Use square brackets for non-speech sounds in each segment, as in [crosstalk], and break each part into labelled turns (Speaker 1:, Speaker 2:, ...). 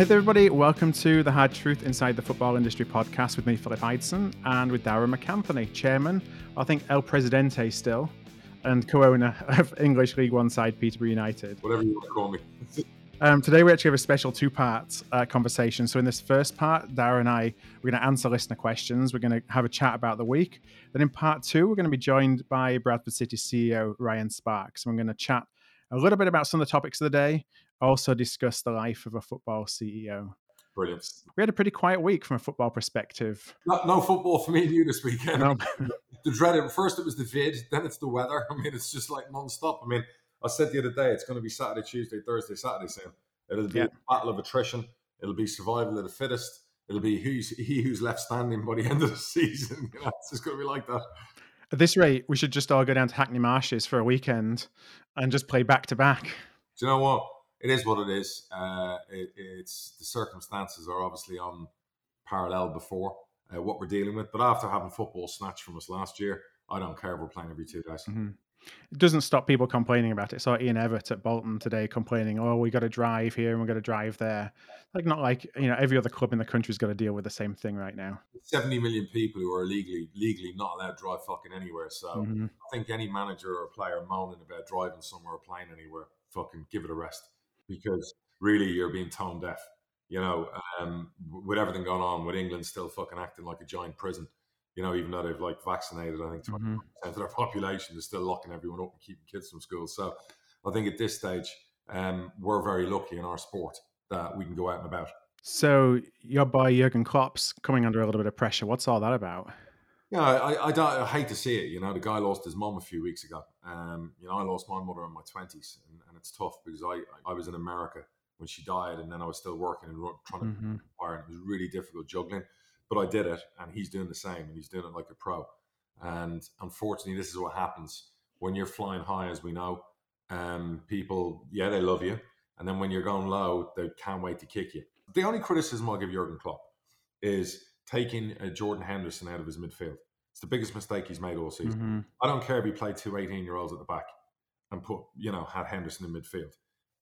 Speaker 1: Hi there, everybody. Welcome to the Hard Truth Inside the Football Industry podcast with me, Philip Ideson, and with Darragh MacAnthony, chairman, I think El Presidente still, and co-owner of English League One side Peterborough United.
Speaker 2: Whatever you want to call me.
Speaker 1: Um, today we actually have a special two-part uh, conversation. So in this first part, Darragh and I we're going to answer listener questions. We're going to have a chat about the week. Then in part two, we're going to be joined by Bradford City CEO Ryan Sparks. And we're going to chat a little bit about some of the topics of the day, also discuss the life of a football CEO.
Speaker 2: Brilliant.
Speaker 1: We had a pretty quiet week from a football perspective.
Speaker 2: No, no football for me and you this weekend. No. [laughs] the dreaded first it was the vid, then it's the weather. [laughs] I mean, it's just like non-stop. I mean, I said the other day it's going to be Saturday, Tuesday, Thursday, Saturday soon. It'll be yeah. a battle of attrition. It'll be survival of the fittest. It'll be who's he who's left standing by the [laughs] end of the season. You know, it's just going to be like that.
Speaker 1: At this rate, we should just all go down to Hackney Marshes for a weekend and just play back to back.
Speaker 2: Do you know what? It is what it is. Uh, it, it's the circumstances are obviously on parallel before uh, what we're dealing with. But after having football snatched from us last year, I don't care if we're playing every two days.
Speaker 1: Mm-hmm it doesn't stop people complaining about it. So Ian Evatt at Bolton today complaining, "Oh, we got to drive here and we got to drive there." Like not like you know every other club in the country's got to deal with the same thing right now.
Speaker 2: Seventy million people who are legally legally not allowed to drive fucking anywhere. So mm-hmm. I think any manager or player moaning about driving somewhere or playing anywhere, fucking give it a rest because really you're being tone deaf. You know, um, with everything going on, with England still fucking acting like a giant prison you know, even though they've like vaccinated, I think 20% mm-hmm. of their [laughs] population, they're still locking everyone up and keeping kids from school. So I think at this stage, um, we're very lucky in our sport that we can go out and about.
Speaker 1: So your boy Jurgen Klopp's coming under a little bit of pressure. What's all that about?
Speaker 2: Yeah, I, I, don't, I hate to see it. You know, the guy lost his mom a few weeks ago. Um, you know, I lost my mother in my twenties, and, and, it's tough because I, I was in America when she died, and then I was still working and trying to mm-hmm. and it was really difficult juggling but I did it, and he's doing the same, and he's doing it like a pro. And unfortunately, this is what happens when you're flying high, as we know. Um, people, yeah, they love you, and then when you're going low, they can't wait to kick you. The only criticism I'll give Jurgen Klopp is taking uh, Jordan Henderson out of his midfield. It's the biggest mistake he's made all season. Mm-hmm. I don't care if he played two 18 year olds at the back and put, you know, had Henderson in midfield.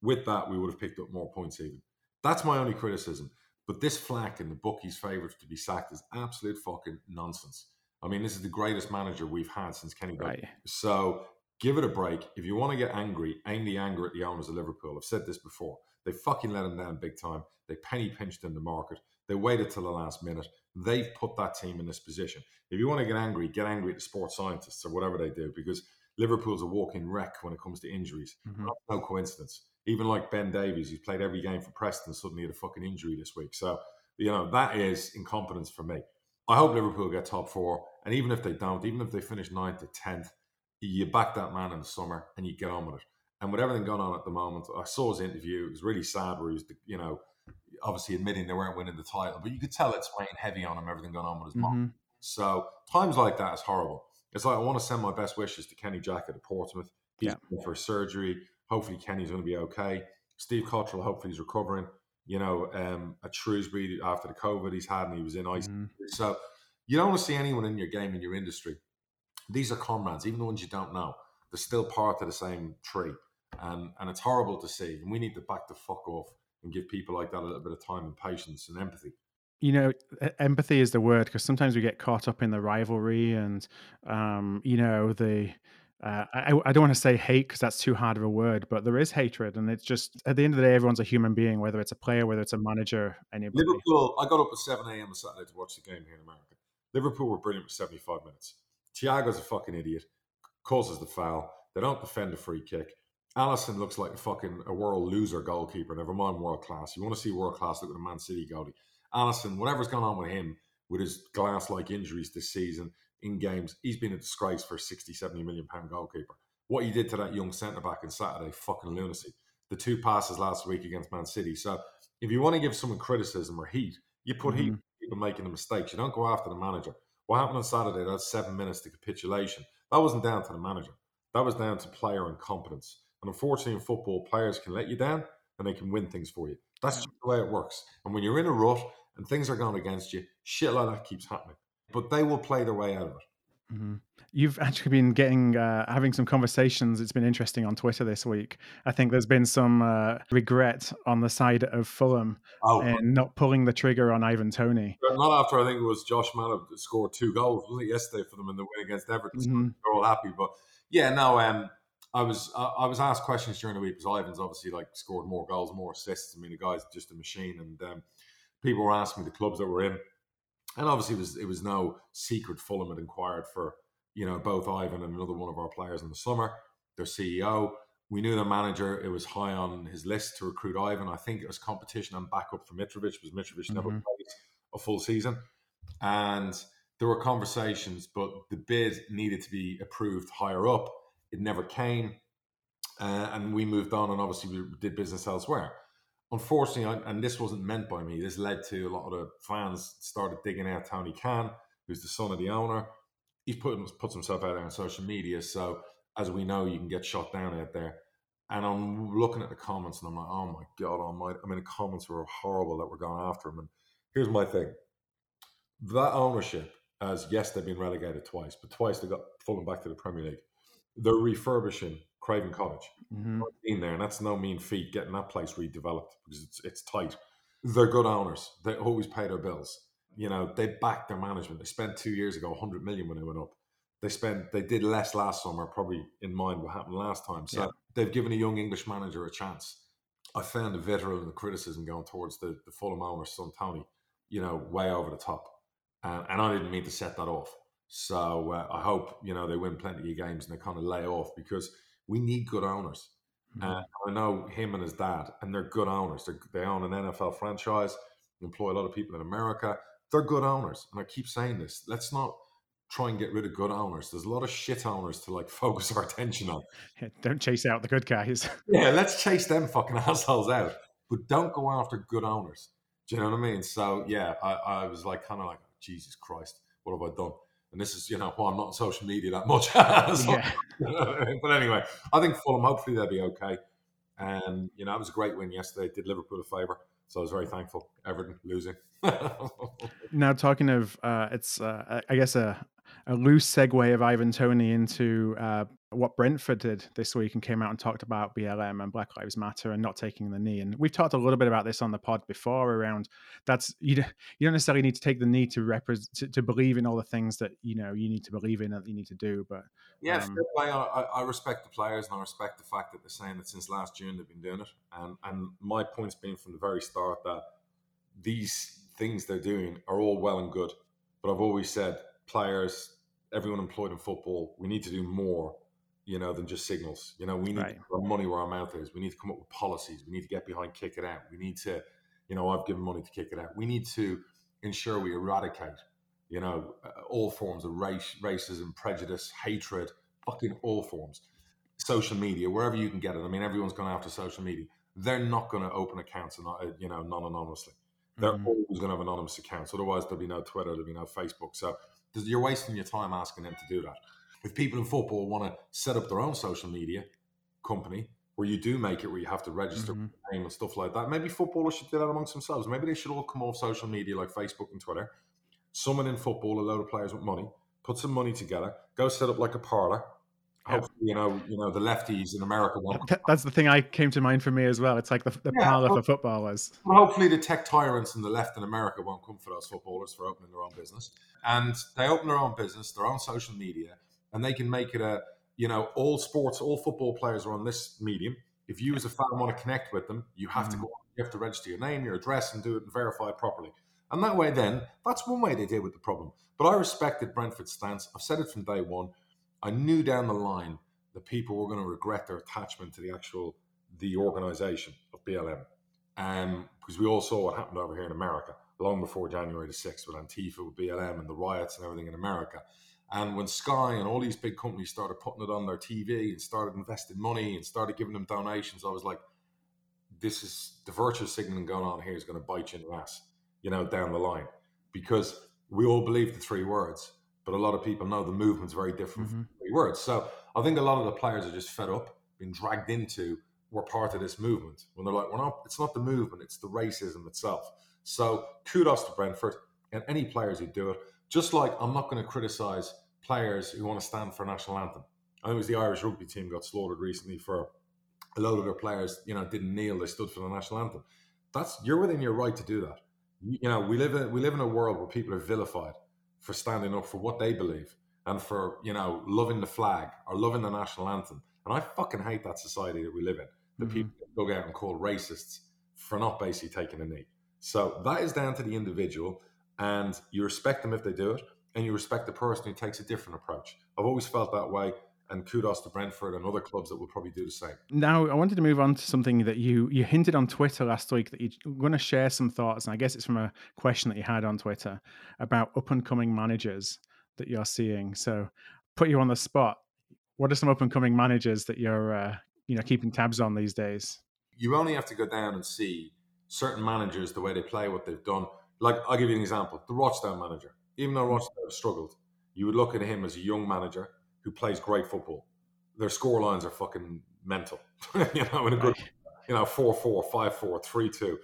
Speaker 2: With that, we would have picked up more points even. That's my only criticism. But this flack in the bookies' favourites to be sacked is absolute fucking nonsense. I mean, this is the greatest manager we've had since Kenny right. So give it a break. If you want to get angry, aim the anger at the owners of Liverpool. I've said this before. They fucking let him down big time. They penny pinched in the market. They waited till the last minute. They've put that team in this position. If you want to get angry, get angry at the sports scientists or whatever they do, because Liverpool's a walking wreck when it comes to injuries. Mm-hmm. No coincidence even like Ben Davies, who's played every game for Preston, suddenly had a fucking injury this week. So, you know, that is incompetence for me. I hope Liverpool get top four. And even if they don't, even if they finish ninth or 10th, you back that man in the summer and you get on with it. And with everything going on at the moment, I saw his interview. It was really sad where he was, you know, obviously admitting they weren't winning the title, but you could tell it's weighing heavy on him, everything going on with his mm-hmm. So times like that is horrible. It's like I want to send my best wishes to Kenny Jackett at Portsmouth. He's yeah. for surgery. Hopefully, Kenny's going to be okay. Steve Cotterill, hopefully, he's recovering. You know, um, at Shrewsbury after the COVID he's had, and he was in ice. Mm-hmm. So you don't want to see anyone in your game in your industry. These are comrades, even the ones you don't know. They're still part of the same tree, and and it's horrible to see. And we need to back the fuck off and give people like that a little bit of time and patience and empathy
Speaker 1: you know empathy is the word because sometimes we get caught up in the rivalry and um, you know the uh, I, I don't want to say hate because that's too hard of a word, but there is hatred, and it's just at the end of the day, everyone's a human being, whether it's a player, whether it's a manager, anybody.
Speaker 2: Liverpool. I got up at seven a.m. on Saturday to watch the game here in America. Liverpool were brilliant for seventy-five minutes. Thiago's a fucking idiot, causes the foul. They don't defend a free kick. Alisson looks like a fucking a world loser goalkeeper. Never mind world class. You want to see world class? Look at the Man City goalie. Alisson, whatever's going on with him, with his glass-like injuries this season, in games. He's been a disgrace for a 60, 70 million pound goalkeeper. What he did to that young centre back on Saturday, fucking lunacy. The two passes last week against Man City. So if you want to give someone criticism or heat, you put mm-hmm. heat people making the mistakes. You don't go after the manager. What happened on Saturday? That's seven minutes to capitulation. That wasn't down to the manager. That was down to player incompetence. And unfortunately, in football, players can let you down and they can win things for you. That's just the way it works. And when you're in a rut and things are going against you, shit like that keeps happening but they will play their way out of it.
Speaker 1: Mm-hmm. You've actually been getting uh, having some conversations. It's been interesting on Twitter this week. I think there's been some uh, regret on the side of Fulham oh, and not pulling the trigger on Ivan Toney.
Speaker 2: Not after I think it was Josh Maja scored two goals was it yesterday for them in the win against Everton. Mm-hmm. they're all happy, but yeah, no. Um, I was uh, I was asked questions during the week because Ivan's obviously like scored more goals, more assists. I mean, the guy's just a machine, and um, people were asking me the clubs that were in and obviously it was it was no secret Fulham had inquired for you know both Ivan and another one of our players in the summer. Their CEO, we knew the manager. It was high on his list to recruit Ivan. I think it was competition and backup for Mitrovic because Mitrovic mm-hmm. never played a full season, and there were conversations, but the bid needed to be approved higher up. It never came, uh, and we moved on, and obviously we did business elsewhere unfortunately, and this wasn't meant by me, this led to a lot of the fans started digging out Tony Khan, who's the son of the owner. He's put himself out there on social media, so as we know, you can get shot down out there. And I'm looking at the comments, and I'm like, oh my god, almighty! I mean, the comments were horrible that were going after him. And here's my thing: that ownership, as yes, they've been relegated twice, but twice they got fallen back to the Premier League. They're refurbishing Craven Cottage. Mm-hmm. Been there, and that's no mean feat getting that place redeveloped because it's it's tight. They're good owners. They always pay their bills. You know, they back their management. They spent two years ago 100 million when they went up. They spent they did less last summer, probably in mind what happened last time. So yeah. they've given a young English manager a chance. I found the vitriol and the criticism going towards the, the Fulham owner, son Tony, you know, way over the top. And, and I didn't mean to set that off. So uh, I hope, you know, they win plenty of games and they kind of lay off because – we need good owners. Mm-hmm. Uh, I know him and his dad, and they're good owners. They're, they own an NFL franchise, employ a lot of people in America. They're good owners. And I keep saying this let's not try and get rid of good owners. There's a lot of shit owners to like [laughs] focus our attention on.
Speaker 1: Yeah, don't chase out the good guys. [laughs]
Speaker 2: yeah, let's chase them fucking [laughs] assholes out, but don't go after good owners. Do you know what I mean? So yeah, I, I was like, kind of like, Jesus Christ, what have I done? And this is you know well I'm not on social media that much. [laughs] so, yeah. [laughs] but anyway, I think Fulham hopefully they'll be okay. And you know it was a great win yesterday. did Liverpool a favour, so I was very thankful. Everton losing. [laughs]
Speaker 1: now talking of uh, it's uh, I guess a a loose segue of Ivan Toney into uh, what Brentford did this week and came out and talked about BLM and Black Lives Matter and not taking the knee. And we've talked a little bit about this on the pod before around that's you don't, you don't necessarily need to take the knee to represent to, to, believe in all the things that you know you need to believe in that you need to do. But
Speaker 2: yeah, um, I, I, respect the players and I respect the fact that they're saying that since last June they've been doing it. And and my point's been from the very start that these things they're doing are all well and good, but I've always said players, everyone employed in football, we need to do more you know, than just signals. You know, we need right. to put our money where our mouth is. We need to come up with policies. We need to get behind kick it out. We need to, you know, I've given money to kick it out. We need to ensure we eradicate, you know, uh, all forms of race, racism, prejudice, hatred, fucking all forms. Social media, wherever you can get it. I mean, everyone's going after social media. They're not going to open accounts, uh, you know, non-anonymously. They're mm-hmm. always going to have anonymous accounts. Otherwise, there'll be no Twitter, there'll be no Facebook. So you're wasting your time asking them to do that if people in football want to set up their own social media company where you do make it where you have to register mm-hmm. name and stuff like that, maybe footballers should do that amongst themselves. Maybe they should all come off social media like Facebook and Twitter. Someone in football, a load of players with money, put some money together, go set up like a Parler. Hopefully, you know, you know the lefties in America want.
Speaker 1: That's the thing I came to mind for me as well. It's like the, the yeah, Parler for footballers.
Speaker 2: Well, hopefully, the tech tyrants in the left in America won't come for those footballers for opening their own business, and they open their own business, their own social media, and they can make it a you know all sports, all football players are on this medium. If you as a fan want to connect with them, you have mm. to go. You have to register your name, your address, and do it and verify it properly. And that way, then that's one way they deal with the problem. But I respected Brentford's stance. I've said it from day one. I knew down the line that people were going to regret their attachment to the actual the organisation of BLM, um, because we all saw what happened over here in America long before January the sixth with Antifa, with BLM, and the riots and everything in America. And when Sky and all these big companies started putting it on their TV and started investing money and started giving them donations, I was like, this is the virtue signaling going on here is going to bite you in the ass, you know, down the line. Because we all believe the three words, but a lot of people know the movement's very different mm-hmm. from three words. So I think a lot of the players are just fed up, being dragged into we're part of this movement. When they're like, we're not, it's not the movement, it's the racism itself. So kudos to Brentford and any players who do it. Just like I'm not going to criticize players who want to stand for a national anthem. I think it was the Irish rugby team got slaughtered recently for a load of their players, you know, didn't kneel, they stood for the national anthem. That's you're within your right to do that. You, know, we live in we live in a world where people are vilified for standing up for what they believe and for, you know, loving the flag or loving the national anthem. And I fucking hate that society that we live in. That mm-hmm. people go out and call racists for not basically taking a knee. So that is down to the individual, and you respect them if they do it, and you respect the person who takes a different approach. I've always felt that way and kudos to Brentford and other clubs that will probably do the same.
Speaker 1: Now, I wanted to move on to something that you you hinted on Twitter last week that you're going to share some thoughts, and I guess it's from a question that you had on Twitter about up and coming managers that you're seeing. So, put you on the spot. What are some up and coming managers that you're uh, you know keeping tabs on these days?
Speaker 2: You only have to go down and see certain managers the way they play, what they've done. Like I'll give you an example: the Rochdale manager. Even though Rochdale struggled, you would look at him as a young manager who plays great football. Their score lines are fucking mental. [laughs] you know, in a good, you know, 4 4, 5 4, 3 2.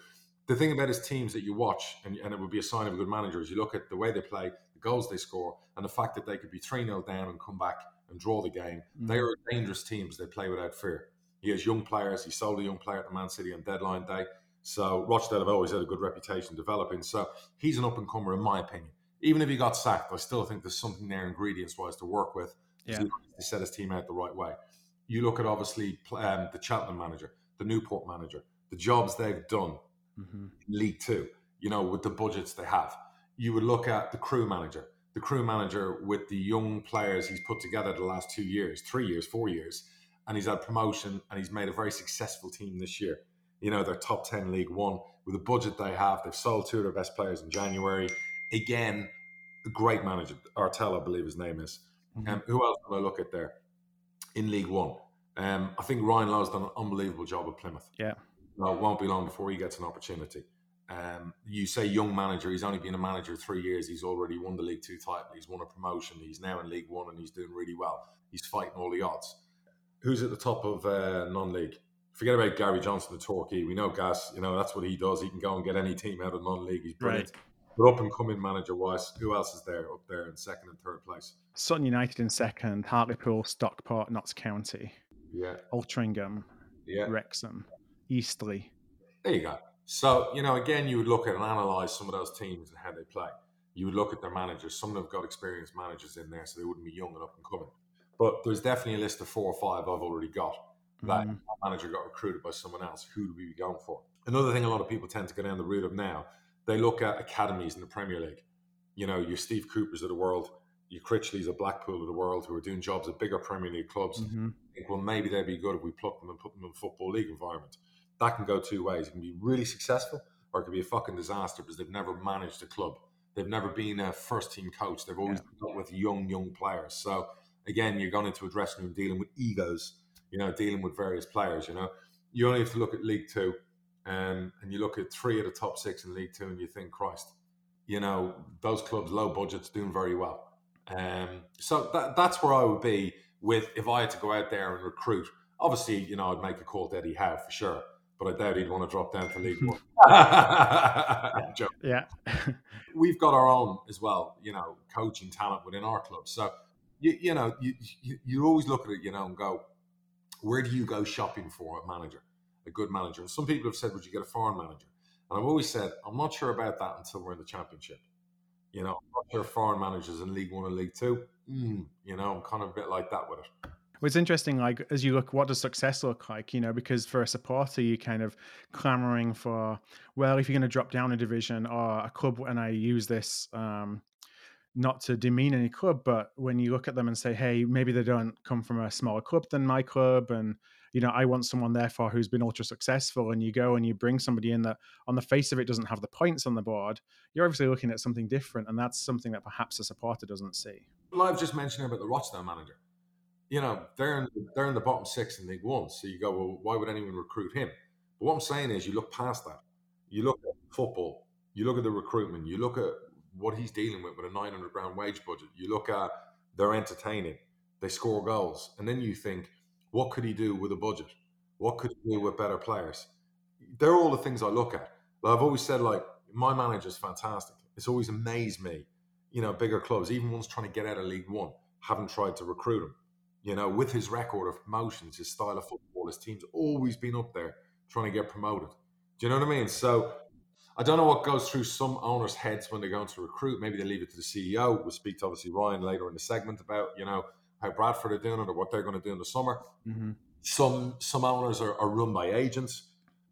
Speaker 2: The thing about his teams that you watch, and, and it would be a sign of a good manager, is you look at the way they play, the goals they score, and the fact that they could be 3 0 down and come back and draw the game. Mm-hmm. They are dangerous teams. They play without fear. He has young players. He sold a young player at the Man City on deadline day. So Rochdale have always had a good reputation developing. So he's an up and comer, in my opinion. Even if he got sacked, I still think there's something there, ingredients wise, to work with yeah. to set his team out the right way. You look at obviously um, the Cheltenham manager, the Newport manager, the jobs they've done mm-hmm. League Two, you know, with the budgets they have. You would look at the Crewe manager, the Crewe manager with the young players he's put together the last two years, three years, four years, and he's had promotion and he's made a very successful team this year. You know, they're top 10 League One with the budget they have. They've sold two of their best players in January. Again, great manager, Artell, I believe his name is. Mm-hmm. Um, who else can I look at there in League One? Um, I think Ryan Lowe's done an unbelievable job at Plymouth.
Speaker 1: Yeah.
Speaker 2: No, it won't be long before he gets an opportunity. Um, you say young manager, he's only been a manager three years. He's already won the League Two title. He's won a promotion. He's now in League One and he's doing really well. He's fighting all the odds. Who's at the top of uh, non-league? Forget about Gary Johnson, the Torquay. We know Gas. You know that's what he does. He can go and get any team out of non-league. He's brilliant. Right. But up and coming manager wise, who else is there up there in second and third place?
Speaker 1: Sutton United in second, Hartlepool, Stockport, Notts County,
Speaker 2: yeah,
Speaker 1: Altrincham,
Speaker 2: yeah,
Speaker 1: Wrexham, Eastleigh.
Speaker 2: There you go. So you know, again, you would look at and analyze some of those teams and how they play. You would look at their managers. Some of them have got experienced managers in there, so they wouldn't be young and up and coming. But there's definitely a list of four or five I've already got. That mm. manager got recruited by someone else. Who do we be going for? Another thing a lot of people tend to go down the route of now they look at academies in the Premier League. You know, your Steve Coopers of the world, your Critchleys of Blackpool of the world, who are doing jobs at bigger Premier League clubs. Mm-hmm. Think, well, maybe they'd be good if we pluck them and put them in football league environment. That can go two ways. It can be really successful, or it can be a fucking disaster because they've never managed a club. They've never been a first team coach. They've always yeah. dealt with young, young players. So again, you're going into a dressing room dealing with egos. You know, dealing with various players. You know, you only have to look at League Two um, and you look at three of the top six in League Two, and you think, Christ, you know, those clubs, low budgets, doing very well. Um, so that, that's where I would be with if I had to go out there and recruit. Obviously, you know, I'd make a call to Eddie Howe for sure, but I doubt he'd want to drop down to League One. [laughs]
Speaker 1: yeah. [laughs]
Speaker 2: We've got our own as well, you know, coaching talent within our club. So, you, you know, you, you, you always look at it, you know, and go, where do you go shopping for a manager? a good manager. And some people have said, would you get a foreign manager? And I've always said, I'm not sure about that until we're in the championship. You know, I'm not sure foreign managers in League One and League Two. Mm, you know, I'm kind of a bit like that with it.
Speaker 1: Well, it's interesting, like as you look, what does success look like? You know, because for a supporter, you're kind of clamoring for, well, if you're going to drop down a division or a club, and I use this um, not to demean any club, but when you look at them and say, hey, maybe they don't come from a smaller club than my club, and you know, I want someone therefore who's been ultra successful, and you go and you bring somebody in that on the face of it doesn't have the points on the board, you're obviously looking at something different, and that's something that perhaps a supporter doesn't see.
Speaker 2: Well, I've just mentioned about the Rochdale manager. You know, they're in, they're in the bottom six in League One, so you go, well, why would anyone recruit him? But what I'm saying is, you look past that. You look at football. You look at the recruitment. You look at what he's dealing with with a 900 grand wage budget. You look at they're entertaining, they score goals, and then you think what could he do with a budget? What could he do with better players? They're all the things I look at. Like I've always said, like my manager's fantastic. It's always amazed me, you know, bigger clubs, even ones trying to get out of League One. haven't tried to recruit him. You know, with his record of promotions, his style of football, his team's always been up there trying to get promoted. Do you know what I mean? So I don't know what goes through some owners' heads when they're going to recruit. Maybe they leave it to the CEO. We'll speak to obviously Ryan later in the segment about, you know, how Bradford are doing it or what they're going to do in the summer. Mm-hmm. Some some owners are, are run by agents.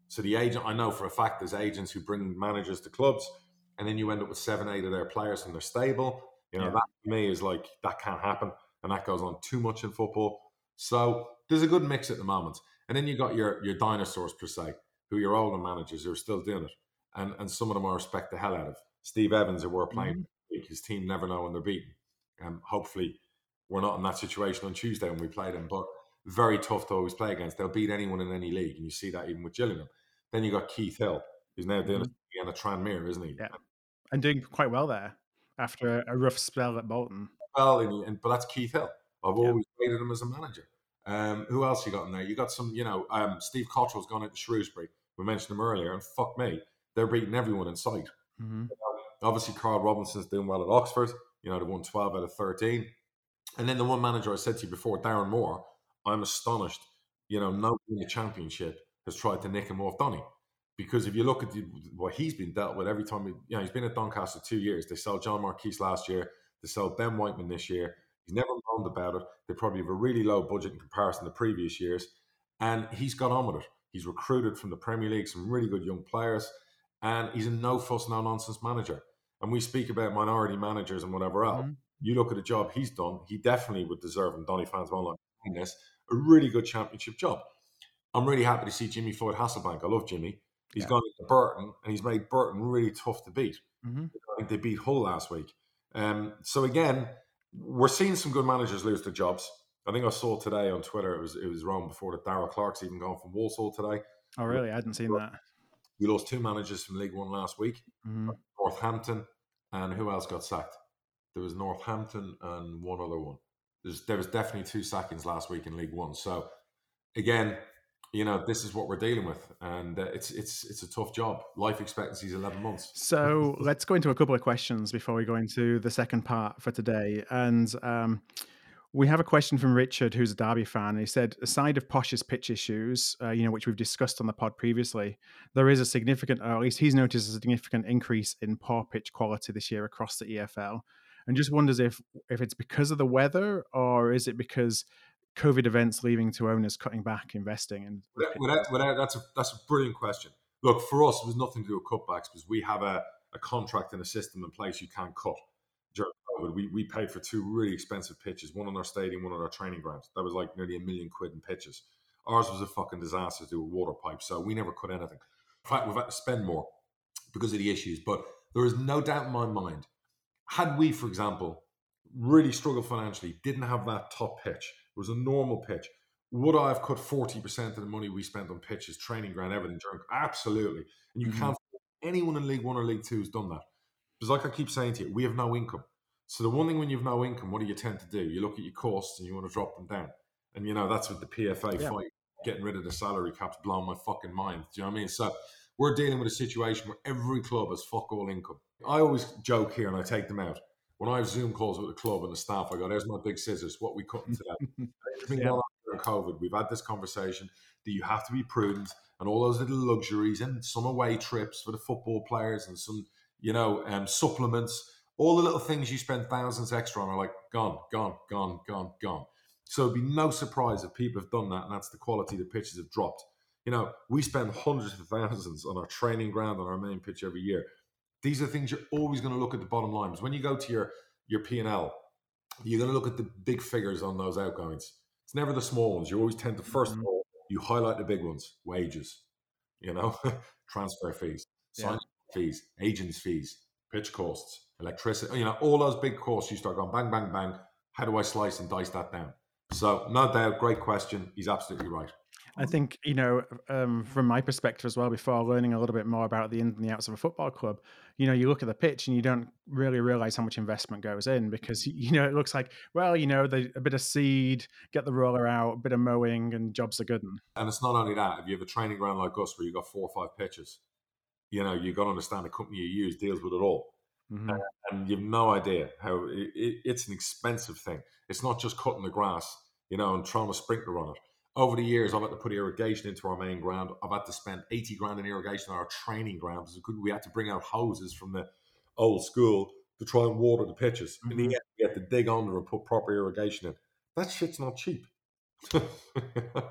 Speaker 2: So the agent, I know for a fact, there's agents who bring managers to clubs, and then you end up with seven, eight of their players and they're stable. You know, yeah. that to me is like that can't happen, and that goes on too much in football. So there's a good mix at the moment, and then you got your your dinosaurs per se, who your older managers who are still doing it, and and some of them I respect the hell out of. Steve Evans, who we're playing, mm-hmm. his team never know when they're beaten. Um, hopefully, we're not in that situation on Tuesday when we play them, but very tough to always play against. They'll beat anyone in any league, and you see that even with Gillingham. Then you got Keith Hill, who's now doing mm-hmm. at Tranmere, isn't he?
Speaker 1: Yeah, and doing quite well there after a rough spell at Bolton.
Speaker 2: Well, and, and but that's Keith Hill. I've yeah. always rated him as a manager. Um, who else you got in there? You got some, you know, um, Steve Cotterill's gone into Shrewsbury. We mentioned him earlier, and fuck me, they're beating everyone in sight. Mm-hmm. obviously, Karl Robinson's doing well at Oxford. You know, they won 12 out of 13. And then the one manager I said to you before, Darren Moore, I'm astonished. You know, nobody in the championship has tried to nick him off Donny. Because if you look at the, what he's been dealt with every time, he, you know, he's been at Doncaster two years. They sold John Marquis last year. They sold Ben Whiteman this year. He's never moaned about it. They probably have a really low budget in comparison to previous years. And he's got on with it. He's recruited from the Premier League some really good young players. And he's a no fuss, no nonsense manager. And we speak about minority managers and whatever else. Mm-hmm. You look at the job he's done, he definitely would deserve, and Donny fans won't like this, a really good championship job. I'm really happy to see Jimmy Floyd Hasselbaink. I love Jimmy. He's yeah. gone into Burton and he's made Burton really tough to beat. Mm-hmm. I think they beat Hull last week. Um, so again, we're seeing some good managers lose their jobs. I think I saw today on Twitter it was it was wrong before that Darrell Clarke's even gone from Walsall today.
Speaker 1: Oh really? I hadn't seen that.
Speaker 2: We lost two managers from League One last week. Mm-hmm. Northampton and who else got sacked? There was Northampton and one other one. There's, there was definitely two sackings last week in League One. So again, you know this is what we're dealing with and uh, it's it's it's a tough job life expectancy is 11 months [laughs]
Speaker 1: so let's go into a couple of questions before we go into the second part for today and um, we have a question from Richard, who's a Derby fan. He said, aside of Posh's pitch issues, uh, you know, which we've discussed on the pod previously, there is a significant, or at least he's noticed a significant increase in poor pitch quality this year across the EFL, and just wonders if if it's because of the weather or is it because COVID events leading to owners cutting back investing? And
Speaker 2: without, without, that's a that's a brilliant question. Look, for us, it was nothing to do with cutbacks because we have a, a contract and a system in place you can't cut. COVID, we, we paid for two really expensive pitches, one on our stadium, one on our training grounds. That was like nearly a million quid in pitches. Ours was a fucking disaster to do with water pipes, so we never cut anything. In fact, we've had to spend more because of the issues. But there is no doubt in my mind, had we, for example, really struggled financially, didn't have that top pitch, it was a normal pitch. Would I have cut 40% of the money we spent on pitches, training ground, everything? Absolutely. And you mm-hmm. can't, anyone in League One or League Two has done that. Because, like I keep saying to you, we have no income. So, the one thing when you have no income, what do you tend to do? You look at your costs and you want to drop them down. And, you know, that's what the PFA yeah. fight. Getting rid of the salary cap's blowing my fucking mind. Do you know what I mean? So, we're dealing with a situation where every club has fuck all income. I always joke here and I take them out when I have Zoom calls with the club and the staff, I go, "There's my big scissors. What we cutting today?" [laughs] it's been yeah. during COVID. We've had this conversation. that you have to be prudent and all those little luxuries and some away trips for the football players and some, you know, um, supplements, all the little things you spend thousands extra on are like gone, gone, gone, gone, gone. So it'd be no surprise if people have done that, and that's the quality the pitches have dropped. You know, we spend hundreds of thousands on our training ground on our main pitch every year. These are things you're always going to look at the bottom line. Because when you go to your your P and L, you're going to look at the big figures on those outgoings. It's never the small ones. You always tend to 1st mm-hmm. of all you highlight the big ones: wages, you know, [laughs] transfer fees, signing yeah. fees, agents fees, pitch costs, electricity. You know, all those big costs. You start going bang, bang, bang. How do I slice and dice that down? So, no doubt, great question. He's absolutely right.
Speaker 1: I think you know, um, from my perspective as well, before learning a little bit more about the ins and the outs of a football club, you know, you look at the pitch and you don't really realize how much investment goes in because [laughs] you know it looks like, well, you know, the, a bit of seed, get the roller out, a bit of mowing, and jobs are good.
Speaker 2: And it's not only that. If you have a training ground like us where you've got four or five pitches, you know, you've got to understand the company you use deals with it all. Mm-hmm. and you've no idea how it, it, it's an expensive thing. It's not just cutting the grass, you know, and throwing a sprinkler on it. Over the years, I've had to put irrigation into our main ground. I've had to spend 80 grand in irrigation on our training ground because we had to bring out hoses from the old school to try and water the pitches. Mm-hmm. And you get, to dig under and put proper irrigation in. That shit's not cheap. [laughs]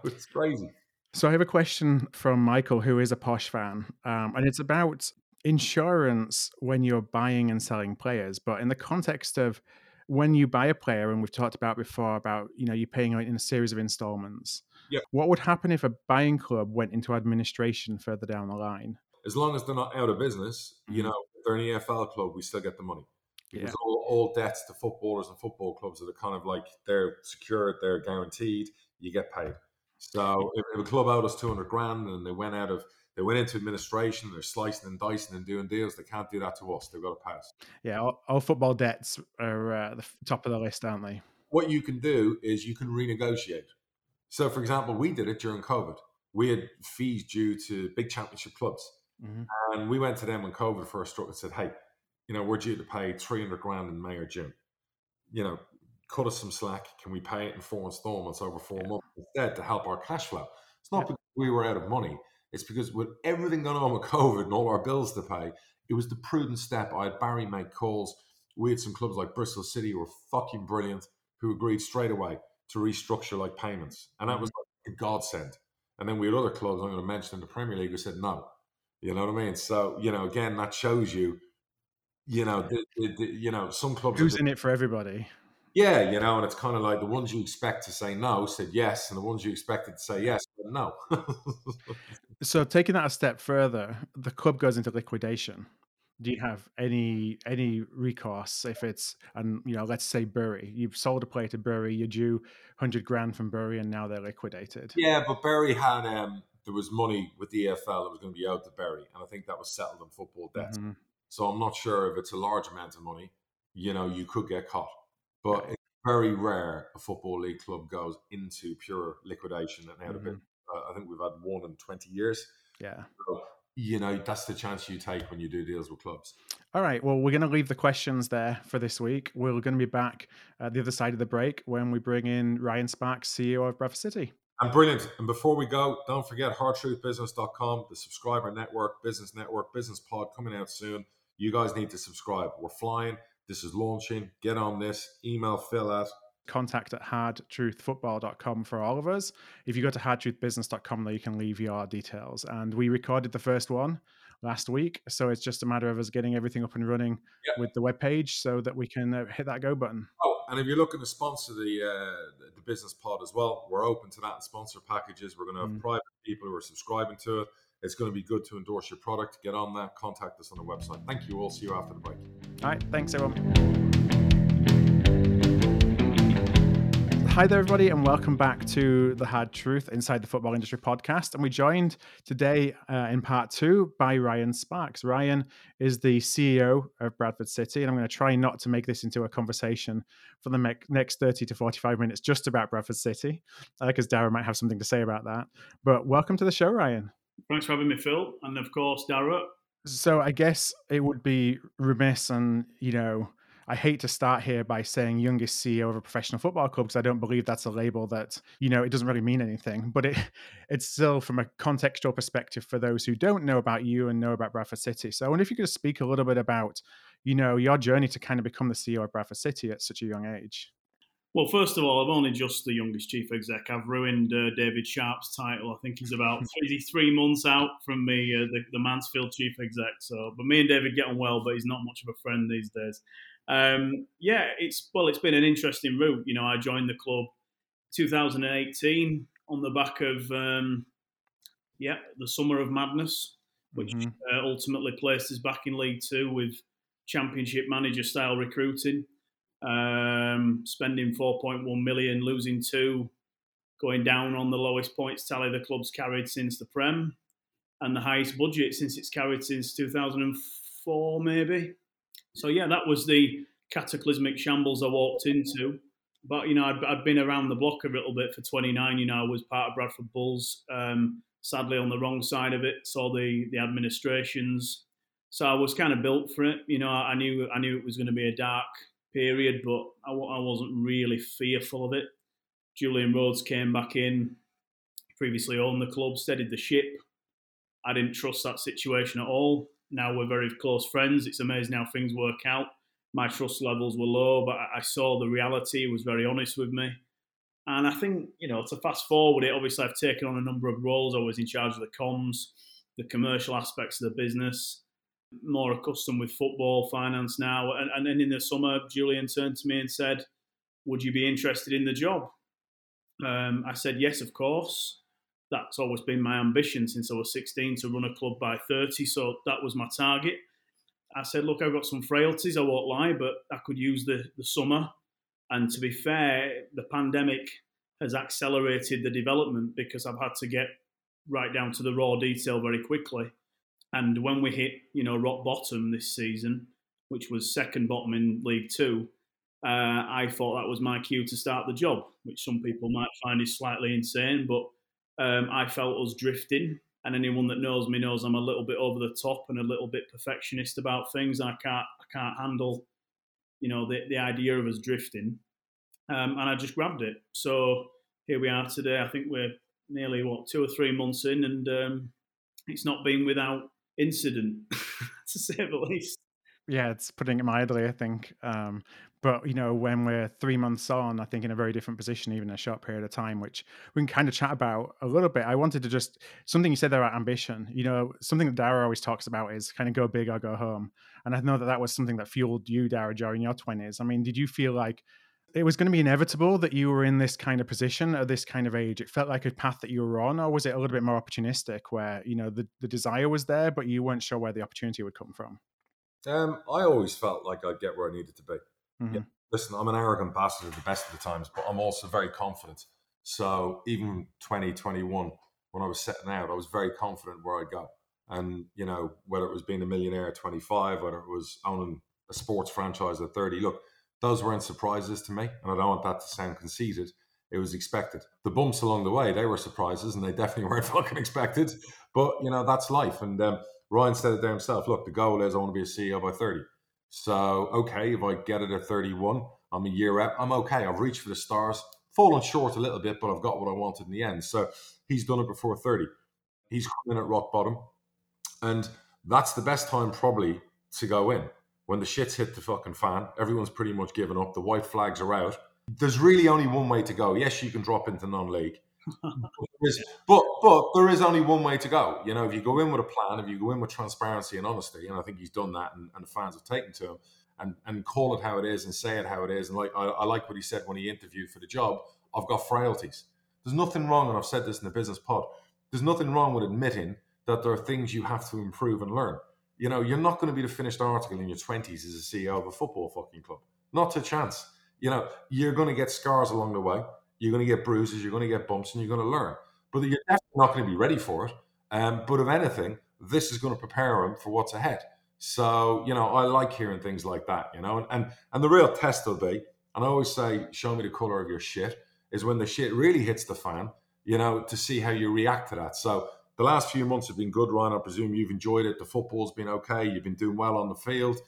Speaker 2: it's crazy.
Speaker 1: So I have a question from Michael, who is a posh fan, um, and it's about insurance when you're buying and selling players, but in the context of when you buy a player, and we've talked about before about you know you're paying in a series of installments.
Speaker 2: Yeah.
Speaker 1: What would happen if a buying club went into administration further down the line?
Speaker 2: As long as they're not out of business, mm-hmm. you know, if they're an EFL club, we still get the money. Because yeah. all, all debts to footballers and football clubs that are kind of like they're secured, they're guaranteed, you get paid. So if, if a club owed us 200 grand and they went out of they went into administration, they're slicing and dicing and doing deals. They can't do that to us. They've got to pass.
Speaker 1: Yeah, all, all football debts are uh, the top of the list, aren't they?
Speaker 2: What you can do is you can renegotiate. So, for example, we did it during COVID. We had fees due to big championship clubs, mm-hmm. and we went to them when COVID first struck and said, "Hey, you know, we're due to pay 300 grand in May or June. You know, cut us some slack. Can we pay it in four installments over four yeah. months instead to help our cash flow? It's not yeah. because we were out of money. It's because with everything going on with [laughs] COVID and all our bills to pay, it was the prudent step. I had Barry make calls. We had some clubs like Bristol City who were fucking brilliant who agreed straight away to restructure like payments. And that was mm-hmm. like a godsend. And then we had other clubs I'm going to mention in the Premier League who said no. You know what I mean? So, you know, again, that shows you you know, the, the, the, you know, some clubs
Speaker 1: who's in it for everybody.
Speaker 2: Yeah, you know, and it's kind of like the ones you expect to say no said yes, and the ones you expected to say yes but no. [laughs]
Speaker 1: so, taking that a step further, the club goes into liquidation. Do you have any any recourse if it's and you know, let's say Bury, you've sold a player to Bury, you're due hundred grand from Bury, and now they're liquidated.
Speaker 2: Yeah, but Bury had um, there was money with the EFL that was going to be out to Bury, and I think that was settled in football debt. Mm-hmm. So I'm not sure if it's a large amount of money, you know, you could get caught. But it's very rare a football league club goes into pure liquidation and out mm-hmm. of it. I think we've had one in 20 years.
Speaker 1: Yeah.
Speaker 2: So, you know, that's the chance you take when you do deals with clubs.
Speaker 1: All right. Well, we're going to leave the questions there for this week. We're going to be back at the other side of the break when we bring in Ryan Sparks, CEO of Bradford City.
Speaker 2: And brilliant. And before we go, don't forget hardtruthbusiness.com, the subscriber network, business network, business pod coming out soon. You guys need to subscribe. We're flying. This is launching. Get on this. Email Phil at
Speaker 1: contact at hardtruthfootball.com for all of us. If you go to hardtruthbusiness.com, there you can leave your details. And we recorded the first one last week. So it's just a matter of us getting everything up and running yep. with the web page so that we can uh, hit that go button.
Speaker 2: Oh, and if you're looking to sponsor the uh, the business pod as well, we're open to that and sponsor packages. We're going to have mm. private people who are subscribing to it it's going to be good to endorse your product. Get on that, contact us on the website. Thank you. We'll see you after the break.
Speaker 1: All right. Thanks, everyone. Hi there, everybody, and welcome back to The Hard Truth Inside the Football Industry podcast. And we joined today uh, in part two by Ryan Sparks. Ryan is the CEO of Bradford City, and I'm going to try not to make this into a conversation for the next 30 to 45 minutes just about Bradford City, because uh, Darragh might have something to say about that. But welcome to the show, Ryan.
Speaker 3: Thanks for having me, Phil, and of course, Darragh.
Speaker 1: So I guess it would be remiss, and you know, I hate to start here by saying youngest CEO of a professional football club because I don't believe that's a label that you know it doesn't really mean anything. But it [laughs] it's still from a contextual perspective for those who don't know about you and know about Bradford City. So I wonder if you could speak a little bit about you know your journey to kind of become the CEO of Bradford City at such a young age.
Speaker 3: Well, first of all, I'm only just the youngest chief exec. I've ruined uh, David Sharpe's title. I think he's about [laughs] three, three months out from me, uh, the, the, Mansfield chief exec. So, but me and David get on well, but he's not much of a friend these days. Um, yeah, it's well, it's been an interesting route. You know, I joined the club 2018 on the back of um, yeah, the summer of madness, which mm-hmm. uh, ultimately placed us back in League Two with Championship manager style recruiting um, spending 4.1 million, losing two, going down on the lowest points tally the club's carried since the Prem, and the highest budget since it's carried since 2004, maybe. So yeah, that was the cataclysmic shambles I walked into. But you know, I'd, I'd been around the block a little bit for 29. You know, I was part of Bradford Bulls. Um, sadly, on the wrong side of it, saw the the administrations So I was kind of built for it. You know, I knew I knew it was going to be a dark period, but I, I wasn't really fearful of it. Julian Rhodes came back in, previously owned the club, steadied the ship. I didn't trust that situation at all. Now we're very close friends. It's amazing how things work out. My trust levels were low, but I saw the reality. Was very honest with me. And I think, you know, to fast forward it, obviously I've taken on a number of roles. I was in charge of the comms, the commercial aspects of the business more accustomed with football, finance now. And, and then in the summer, Julian turned to me and said, Would you be interested in the job? Um, I said, Yes, of course. That's always been my ambition since I was 16 to run a club by 30. So that was my target. I said, Look, I've got some frailties, I won't lie, but I could use the, the summer. And to be fair, the pandemic has accelerated the development because I've had to get right down to the raw detail very quickly. And when we hit, you know, rock bottom this season, which was second bottom in League Two, uh, I thought that was my cue to start the job, which some people might find is slightly insane. But um, I felt us drifting, and anyone that knows me knows I'm a little bit over the top and a little bit perfectionist about things. I can't, I can't handle, you know, the the idea of us drifting, um, and I just grabbed it. So here we are today. I think we're nearly what two or three months in, and um, it's not been without incident, [laughs] to say the least.
Speaker 1: Yeah, it's putting it mildly, I think. Um, but you know, when we're three months on, I think in a very different position, even a short period of time, which we can kind of chat about a little bit. I wanted to just something you said there about ambition. You know, something that Darragh always talks about is kind of go big or go home. And I know that that was something that fueled you, Darragh, during your twenties. I mean, did you feel like it was going to be inevitable that you were in this kind of position at this kind of age? It felt like a path that you were on, or was it a little bit more opportunistic, where you know the, the desire was there, but you weren't sure where the opportunity would come from?
Speaker 2: Um, I always felt like I'd get where I needed to be. Mm-hmm. Yeah. Listen, I'm an arrogant bastard at the best of the times, but I'm also very confident. So even 2021, when I was setting out, I was very confident where I'd go. And you know, whether it was being a millionaire at 25, whether it was owning a sports franchise at 30, look those weren't surprises to me, and I don't want that to sound conceited. It was expected. The bumps along the way, they were surprises, and they definitely [laughs] weren't fucking expected. But you know, that's life. And um, Ryan said it there himself. Look, the goal is I want to be a CEO by thirty. So okay, if I get it at thirty-one, I'm a year out. I'm okay. I've reached for the stars, fallen short a little bit, but I've got what I wanted in the end. So he's done it before thirty. He's coming at rock bottom, and that's the best time probably to go in when the shit's hit the fucking fan, everyone's pretty much given up. The white flags are out. There's really only one way to go. Yes, you can drop into non-league, but but there is only one way to go. You know, if you go in with a plan, if you go in with transparency and honesty, and I think he's done that, and, and the fans have taken to him, and and call it how it is and say it how it is. And like I, I like what he said when he interviewed for the job. I've got frailties. There's nothing wrong, and I've said this in the business pod. There's nothing wrong with admitting that there are things you have to improve and learn. You know, you're not going to be the finished article in your 20s as a CEO of a football fucking club. Not a chance. You know, you're going to get scars along the way. You're going to get bruises. You're going to get bumps, and you're going to learn. But you're definitely not going to be ready for it. Um, but if anything, this is going to prepare them for what's ahead. So, you know, I like hearing things like that, you know, and, and, and the real test will be, and I always say, show me the color of your shit, is when the shit really hits the fan, you know, to see how you react to that. So the last few months have been good, Ryan. I presume you've enjoyed it. The football's been okay. You've been doing well on the field.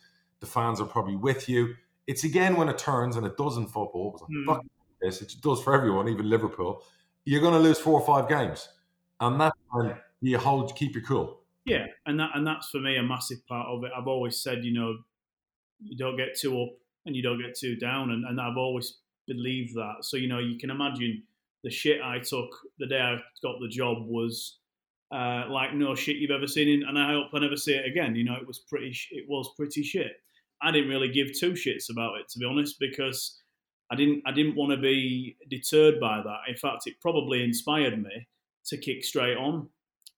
Speaker 2: The fans are probably with you. It's again when it turns, and it does in football. Like, mm. This. It does for everyone, even Liverpool. You're going to lose four or five games, and that's when you hold, keep your cool.
Speaker 3: Yeah, and that and that's for me a massive part of it. I've always said, you know, you don't get too up and you don't get too down, and, and I've always believed that. So you know, you can imagine the shit I took the day I got the job was uh, like no shit you've ever seen, and I hope I never see it again. You know, it was pretty, it was pretty shit. I didn't really give two shits about it to be honest, because I didn't, I didn't want to be deterred by that. In fact, it probably inspired me to kick straight on.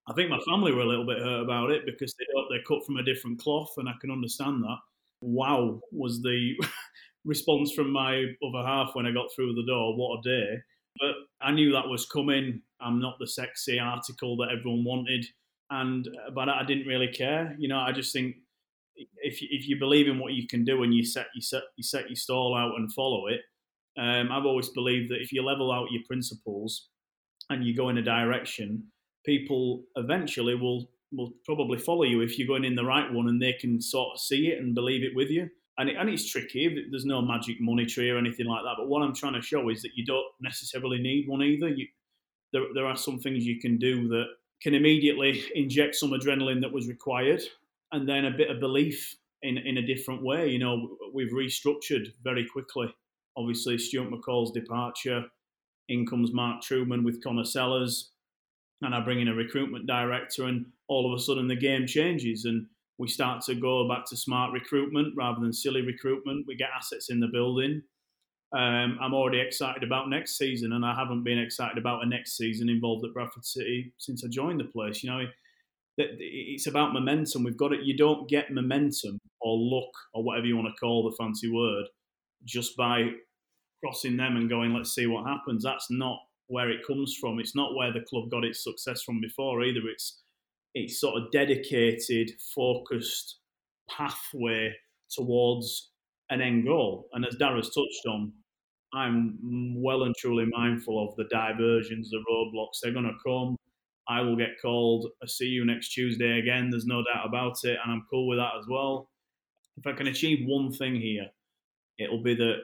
Speaker 3: I think my family were a little bit hurt about it because they they're cut from a different cloth, and I can understand that. Wow, was the [laughs] response from my other half when I got through the door. What a day! But I knew that was coming. I'm not the sexy article that everyone wanted, and uh, but I didn't really care. You know, I just think if if you believe in what you can do and you set you set you set your stall out and follow it, um, I've always believed that if you level out your principles and you go in a direction, people eventually will will probably follow you if you're going in the right one and they can sort of see it and believe it with you. And, it, and it's tricky. There's no magic money tree or anything like that. But what I'm trying to show is that you don't necessarily need one either. You, there, there are some things you can do that can immediately inject some adrenaline that was required and then a bit of belief in, in a different way. You know, we've restructured very quickly. Obviously, Stuart McCall's departure, in comes Mark Trueman with Conor Sellars, and I bring in a recruitment director, and all of a sudden the game changes and we start to go back to smart recruitment rather than silly recruitment. We get assets in the building. Um, I'm already excited about next season, and I haven't been excited about a next season involved at Bradford City since I joined the place. You know, it's about momentum. We've got it. You don't get momentum or luck or whatever you want to call the fancy word just by crossing them and going, let's see what happens. That's not where it comes from. It's not where the club got its success from before either. It's it's sort of dedicated, focused pathway towards an end goal. And as Darragh's touched on, I'm well and truly mindful of the diversions, the roadblocks. They're going to come. I will get called. I see you next Tuesday again. There's no doubt about it, and I'm cool with that as well. If I can achieve one thing here, it'll be that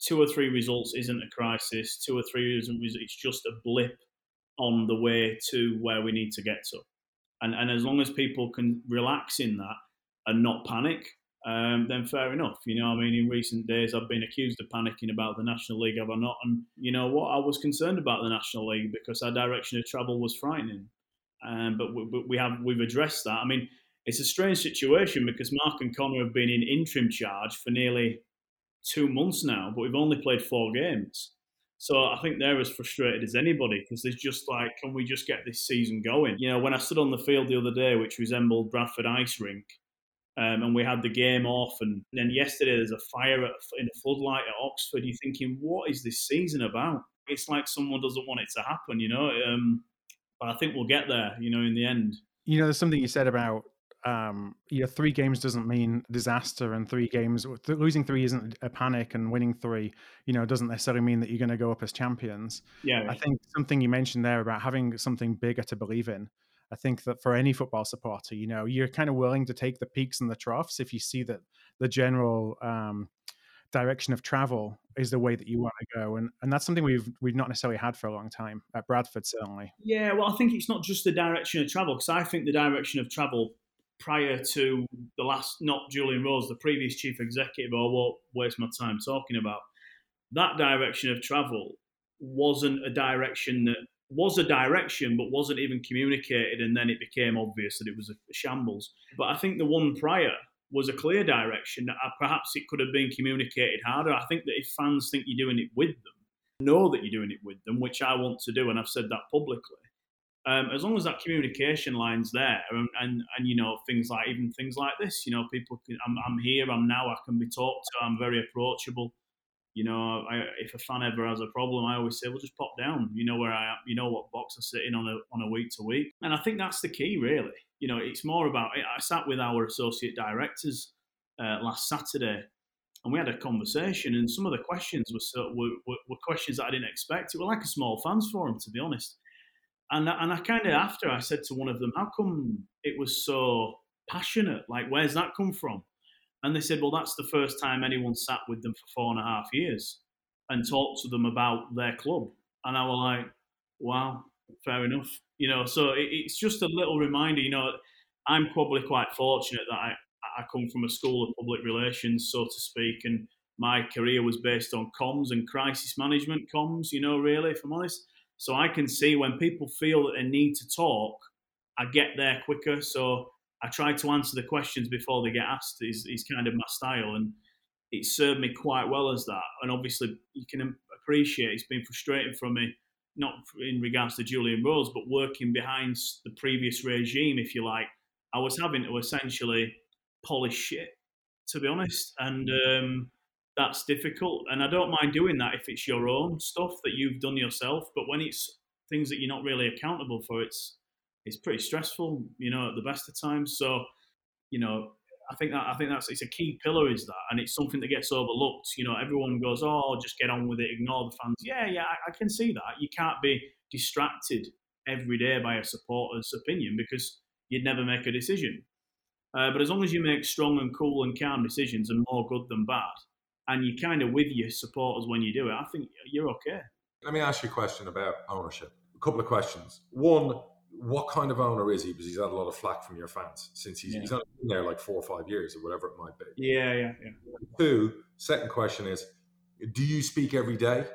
Speaker 3: two or three results isn't a crisis. Two or three isn't. It's just a blip on the way to where we need to get to. And and as long as people can relax in that and not panic, um, then fair enough. You know, I mean, in recent days, I've been accused of panicking about the National League, have I not? And you know what? I was concerned about the National League because our direction of travel was frightening. Um, but, we, but we have we've addressed that. I mean, it's a strange situation because Mark and Conor have been in interim charge for nearly two months now, but we've only played four games. So I think they're as frustrated as anybody because they're just like, can we just get this season going? You know, when I stood on the field the other day, which resembled Bradford Ice Rink, um, and we had the game off. And then yesterday, there's a fire at, in a floodlight at Oxford. You're thinking, what is this season about? It's like someone doesn't want it to happen, you know. Um, but I think we'll get there, you know, in the end.
Speaker 1: You know, there's something you said about um, you know, three games doesn't mean disaster, and three games losing three isn't a panic, and winning three, you know, doesn't necessarily mean that you're going to go up as champions.
Speaker 3: Yeah,
Speaker 1: I think something you mentioned there about having something bigger to believe in I think that for any football supporter, you know, you're kind of willing to take the peaks and the troughs if you see that the general um, direction of travel is the way that you want to go, and and that's something we've we've not necessarily had for a long time at Bradford, certainly.
Speaker 3: Yeah, well, I think it's not just the direction of travel because I think the direction of travel prior to the last, not Julian Rhodes, the previous chief executive, or won't waste my time talking about. That direction of travel wasn't a direction that was a direction but wasn't even communicated and then it became obvious that it was a shambles. But i think the one prior was a clear direction uh, perhaps it could have been communicated harder. I think that if fans think you're doing it with them know that you're doing it with them which i want to do and i've said that publicly um, as long as that communication line's there and, and, and you know things like even things like this you know people can I'm, I'm here i'm now i can be talked to i'm very approachable you know, I, if a fan ever has a problem, I always say, "Well, just pop down. You know where I am. You know what box I sit in on a on a week to week." And I think that's the key, really. You know, it's more about. I sat with our associate directors uh, last Saturday, and we had a conversation. And some of the questions were, so, were, were, were questions that I didn't expect. It were like a small fans forum, to be honest. And and I kind of after I said to one of them, "How come it was so passionate? Like, where's that come from?" And they said, well, that's the first time anyone sat with them for four and a half years and talked to them about their club. And I was like, wow, fair enough. You know, so it, it's just a little reminder, you know, I'm probably quite fortunate that I, I come from a school of public relations, so to speak, and my career was based on comms and crisis management comms, you know, really, if I'm honest. So I can see when people feel that they need to talk, I get there quicker. So I try to answer the questions before they get asked is, is kind of my style, and it served me quite well as that. And obviously, you can appreciate it's been frustrating for me, not in regards to Julian Rhodes, but working behind the previous regime, if you like. I was having to essentially polish shit, to be honest, and um, that's difficult. And I don't mind doing that if it's your own stuff that you've done yourself. But when it's things that you're not really accountable for, it's it's pretty stressful, you know, at the best of times. So, you know, I think that I think that's it's a key pillar is that, and it's something that gets overlooked. You know, everyone goes, "Oh, just get on with it, ignore the fans." Yeah, yeah, I, I can see that. You can't be distracted every day by a supporter's opinion because you'd never make a decision. Uh, but as long as you make strong and cool and calm decisions, and more good than bad, and you're kind of with your supporters when you do it, I think you're okay.
Speaker 2: Let me ask you a question about ownership. A couple of questions. One, what kind of owner is he? Because he's had a lot of flack from your fans since he's, yeah. he's only been there like four or five years or whatever it might be.
Speaker 3: Yeah, yeah, yeah.
Speaker 2: Two, second question is, do you speak every day?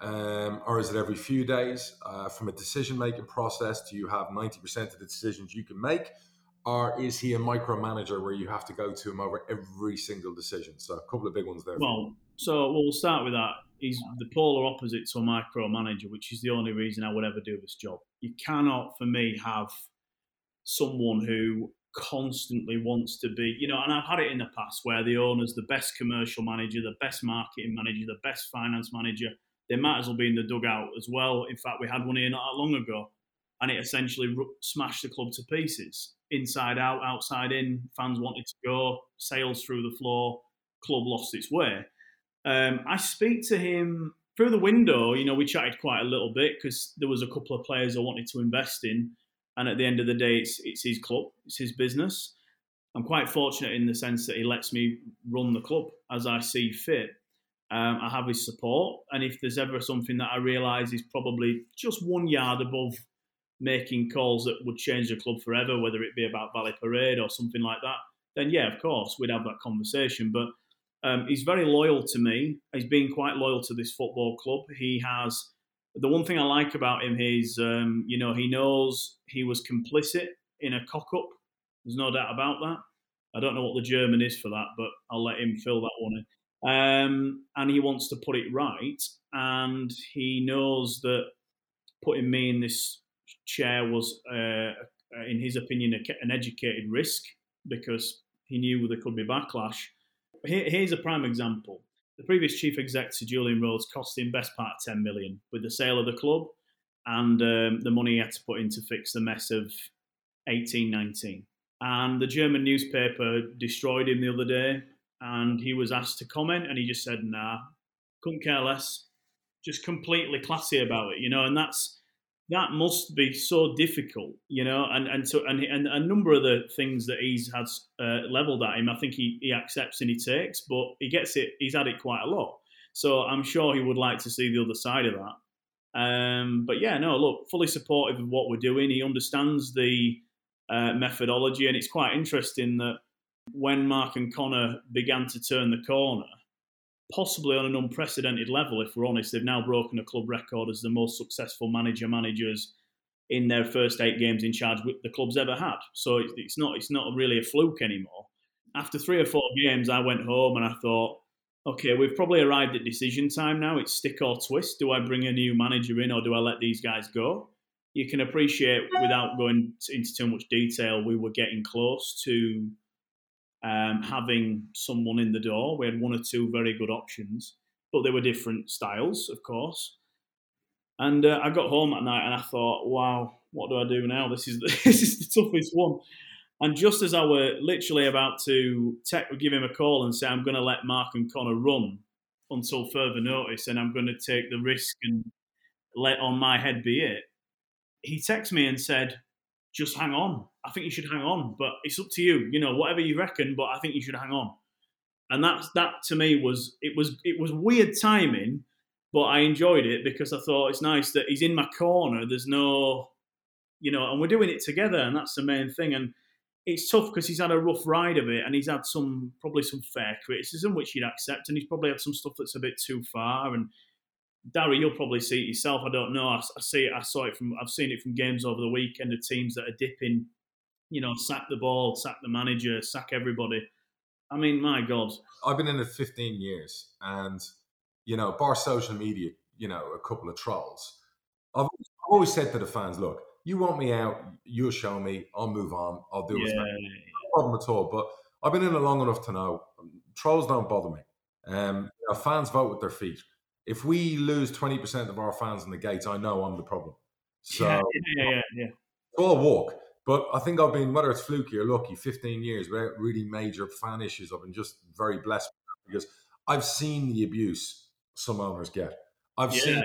Speaker 2: Um, or is it every few days? Uh, from a decision making process, do you have 90% of the decisions you can make? Or is he a micromanager where you have to go to him over every single decision? So, a couple of big ones there.
Speaker 3: Well, so we'll start with that. He's the polar opposite to a micromanager, which is the only reason I would ever do this job. You cannot, for me, have someone who constantly wants to be, you know, and I've had it in the past where the owner's the best commercial manager, the best marketing manager, the best finance manager, they might as well be in the dugout as well. In fact, we had one here not that long ago, and it essentially smashed the club to pieces, inside out, outside in. Fans wanted to go, sales through the floor, club lost its way. Um, I speak to him through the window. You know, we chatted quite a little bit because there was a couple of players I wanted to invest in, and at the end of the day, it's it's his club, it's his business. I'm quite fortunate in the sense that he lets me run the club as I see fit. Um, I have his support, and if there's ever something that I realise is probably just one yard above making calls that would change the club forever, whether it be about Valley Parade or something like that, then yeah, of course, we'd have that conversation. But um, he's very loyal to me. He's been quite loyal to this football club. He has the one thing I like about him is, um, you know, he knows he was complicit in a cock up. There's no doubt about that. I don't know what the German is for that, but I'll let him fill that one in um, and he wants to put it right. And he knows that putting me in this chair was, uh, in his opinion, an educated risk because he knew there could be backlash. here's a prime example. The previous chief exec, Sir Julian Rhodes, cost him best part of 10 million with the sale of the club and um, the money he had to put in to fix the mess of 1819. And the German newspaper destroyed him the other day and he was asked to comment, and he just said, "Nah, couldn't care less." Just completely classy about it, you know, and that's that must be so difficult, you know, and and so and, and a number of the things that he's had uh, leveled at him, I think he, he accepts and he takes, but he gets it. He's had it quite a lot, so I'm sure he would like to see the other side of that. Um, but yeah, no, look, fully supportive of what we're doing. He understands the uh, methodology, and it's quite interesting that when Mark and Conor began to turn the corner, possibly on an unprecedented level, if we're honest. They've now broken a club record as the most successful manager managers in their first eight games in charge the club's ever had. So it's not it's not really a fluke anymore. After three or four games, I went home and I thought, okay, we've probably arrived at decision time now. It's stick or twist. Do I bring a new manager in or do I let these guys go? You can appreciate without going into too much detail, we were getting close to um, having someone in the door. We had one or two very good options, but they were different styles, of course. And uh, I got home at night and I thought, wow, what do I do now? This is [laughs] this is the toughest one. And just as I were literally about to give him a call and say I'm going to let Mark and Conor run until further notice, and I'm going to take the risk and let on my head be it, he texted me and said, just hang on. I think you should hang on, but it's up to you. You know, whatever you reckon, but I think you should hang on. And that's that to me was it was it was weird timing, but I enjoyed it because I thought it's nice that he's in my corner. There's no, you know, and we're doing it together, and that's the main thing. And it's tough because he's had a rough ride of it, and he's had some probably some fair criticism which he'd accept, and he's probably had some stuff that's a bit too far, and Darry, you'll probably see it yourself. I don't know. I, I, see it. I saw it from. I've seen it from games over the weekend of teams that are dipping. You know, sack the ball, sack the manager, sack everybody. I mean, my God.
Speaker 2: I've been in it 15 years, and you know, bar social media, you know, a couple of trolls. I've always said to the fans, look, you want me out, you'll show me. I'll move on. I'll do yeah. No problem at all. But I've been in it long enough to know trolls don't bother me. Um, you know, fans vote with their feet if we lose 20% of our fans in the gates, I know I'm the problem. So,
Speaker 3: yeah, [laughs] yeah, yeah. yeah.
Speaker 2: I'll walk. But I think I've been, whether it's fluky or lucky, 15 years without really major fan issues. I've been just very blessed because I've seen the abuse some owners get. I've yeah. seen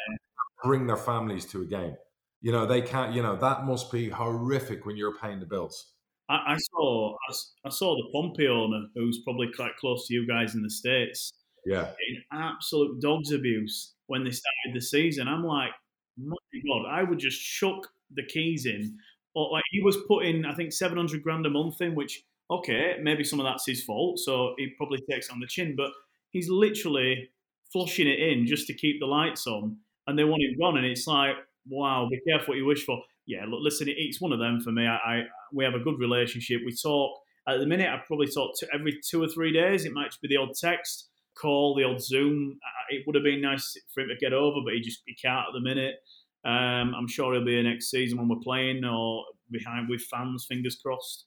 Speaker 2: bring their families to a game. You know, they can't, you know, that must be horrific when you're paying the bills.
Speaker 3: I, I saw I, I, saw the Pompey owner, who's probably quite close to you guys in the states.
Speaker 2: Yeah,
Speaker 3: in absolute dogs abuse when they started the season. I'm like, my God, I would just chuck the keys in. Or like he was putting, I think, 700 grand a month in, which okay, maybe some of that's his fault, so he probably takes it on the chin. But he's literally flushing it in just to keep the lights on, and they want him gone. And it's like, wow, be careful what you wish for. Yeah, look, listen, it's one of them for me. I, I we have a good relationship. We talk at the minute. I probably talk to every two or three days. It might be the odd text, call, the odd Zoom. It would have been nice for him to get over, but he just he can't at the minute. Um, I'm sure he'll be here next season when we're playing or behind with fans. Fingers crossed.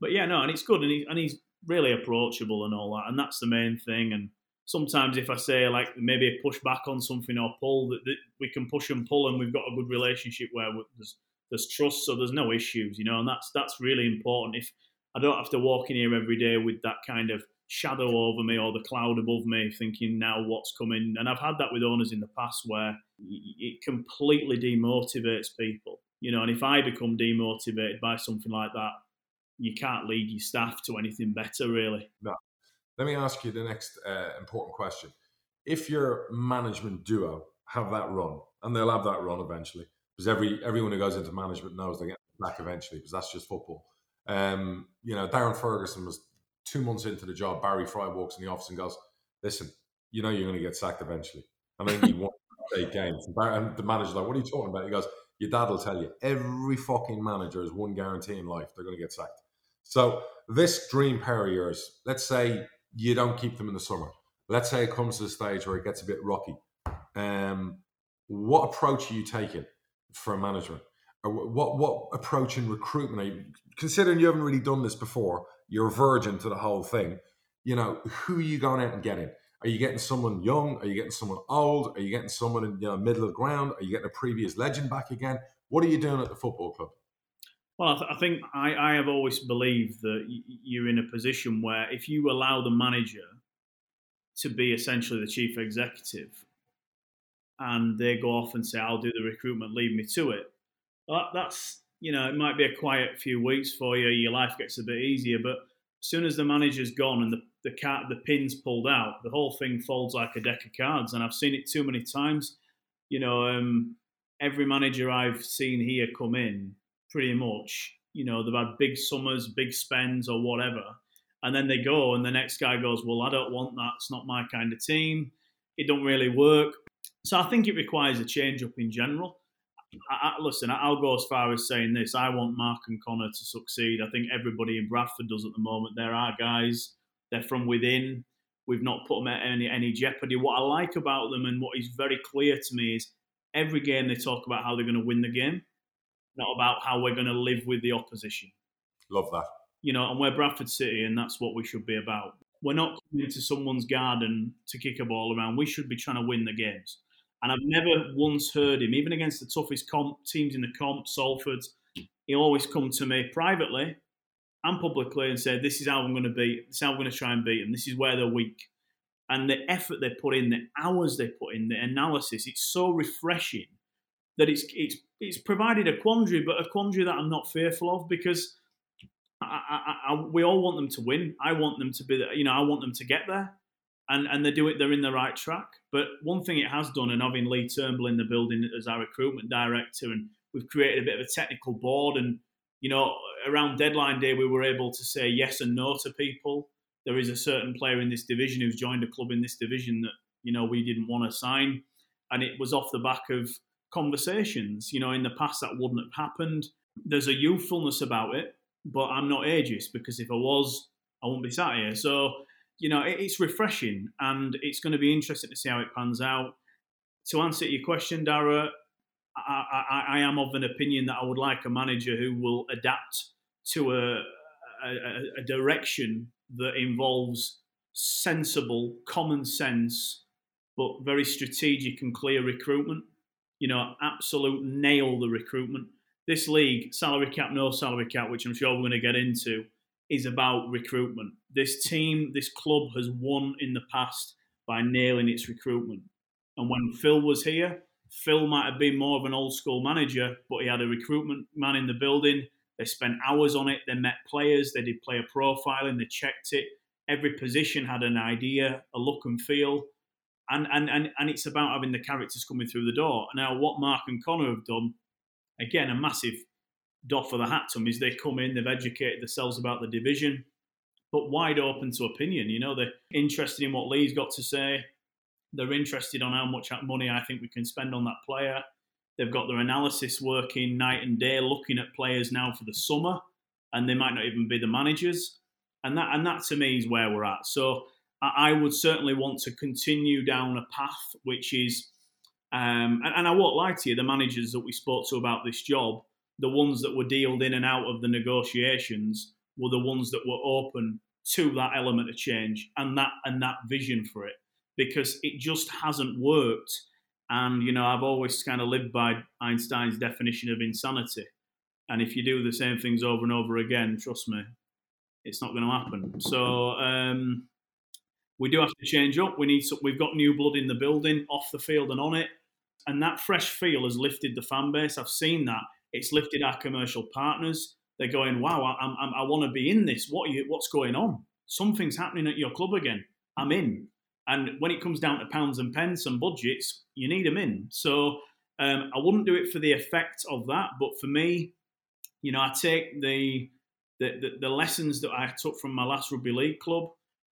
Speaker 3: But yeah, no, and it's good, and, he, and he's really approachable and all that, and that's the main thing. And sometimes if I say like maybe a push back on something or pull, that, that we can push and pull, and we've got a good relationship where there's there's trust, so there's no issues, you know, and that's that's really important. If I don't have to walk in here every day with that kind of shadow over me or the cloud above me, thinking now what's coming. And I've had that with owners in the past where it completely demotivates people, you know. And if I become demotivated by something like that, you can't lead your staff to anything better, really.
Speaker 2: No. Let me ask you the next uh, important question. If your management duo have that run, and they'll have that run eventually, because every everyone who goes into management knows they get back eventually, because that's just football. Um, you know, Darren Ferguson was two months into the job. Barry Fry walks in the office and goes, "Listen, you know you're going to get sacked eventually." I think he won eight games. And the manager's like, "What are you talking about?" He goes, "Your dad will tell you. Every fucking manager has one guarantee in life: they're going to get sacked." So this dream pair of yours, let's say you don't keep them in the summer. Let's say it comes to the stage where it gets a bit rocky. Um, what approach are you taking for management? Or what what approach in recruitment are you considering you haven't really done this before? You're a virgin to the whole thing. You know, who are you going out and getting? Are you getting someone young? Are you getting someone old? Are you getting someone in you know middle of the ground? Are you getting a previous legend back again? What are you doing at the football club?
Speaker 3: Well, I, th- I think I, I, have always believed that you're in a position where if you allow the manager to be essentially the chief executive and they go off and say, I'll do the recruitment, leave me to it, well, that's, you know, it might be a quiet few weeks for you, your life gets a bit easier, but as soon as the manager's gone and the, the, cat, the pin's pulled out, the whole thing folds like a deck of cards. And I've seen it too many times. You know, um, every manager I've seen here come in pretty much. You know, they've had big summers, big spends, or whatever. And then they go, and the next guy goes, Well, I don't want that. It's not my kind of team. It don't really work. So I think it requires a change up in general. I, I, listen, I'll go as far as saying this. I want Mark and Conor to succeed. I think everybody in Bradford does at the moment. They're our guys. They're from within. We've not put them at any, any jeopardy. What I like about them and what is very clear to me is every game they talk about how they're going to win the game not about how we're going to live with the opposition.
Speaker 2: Love that.
Speaker 3: You know, and we're Bradford City, and that's what we should be about. We're not coming into someone's garden to kick a ball around. We should be trying to win the games. And I've never once heard him, even against the toughest comp, teams in the comp, Salford, he always come to me privately and publicly and say, "This is how I'm going to beat. This is how I'm going to try and beat them. This is where they're weak." And the effort they put in, the hours they put in, the analysis, it's so refreshing that it's it's it's provided a quandary, but a quandary that I'm not fearful of because I, I, I, we all want them to win. I want them to be, you know, I want them to get there, and and they do it. They're in the right track. But one thing it has done, and having Lee Turnbull in the building as our recruitment director, and we've created a bit of a technical board, and you know, around deadline day, we were able to say yes and no to people. There is a certain player in this division who's joined a club in this division that you know we didn't want to sign, and it was off the back of conversations. You know, in the past that wouldn't have happened. There's a youthfulness about it, but I'm not ageist because if I was, I wouldn't be sat here. So, you know, it, it's refreshing and it's going to be interesting to see how it pans out. To answer your question, Darragh, I, I, I am of an opinion that I would like a manager who will adapt to a, a, a direction that involves sensible, common sense, but very strategic and clear recruitment you know, absolute nail the recruitment. This league, salary cap, no salary cap, which I'm sure we're going to get into, is about recruitment. This team, this club has won in the past by nailing its recruitment. And when Phil was here, Phil might have been more of an old school manager, but he had a recruitment man in the building They spent hours on it. They met players. They did player profiling. They checked it. Every position had an idea, a look and feel. And, and, and, and it's about having the characters coming through the door. Now, what Mark and Conor have done, again, a massive doff for the hat to them, is they come in, they've educated themselves about the division, but wide open to opinion. You know, they're interested in what Lee's got to say. They're interested on how much money I think we can spend on that player. They've got their analysis working night and day, looking at players now for the summer, and they might not even be the managers. And that, and that to me is where we're at. So I would certainly want to continue down a path which is, um, and, and I won't lie to you, the managers that we spoke to about this job, the ones that were dealed in and out of the negotiations, were the ones that were open to that element of change and that and that vision for it because it just hasn't worked. And you know I've always kind of lived by Einstein's definition of insanity. And if you do the same things over and over again trust me it's not going to happen. So um, we do have to change up. We need some, we've got new blood in the building off the field and on it. And that fresh feel has lifted the fan base. I've seen that it's lifted our commercial partners they're going, wow, I, I'm, I want to be in this. What you, what's going on? Something's happening at your club again. I'm in. And when it comes down to pounds and pence and budgets, you need them in. So um, I wouldn't do it for the effect of that, but for me, you know, I take the, the the, the lessons that I took from my last rugby league club.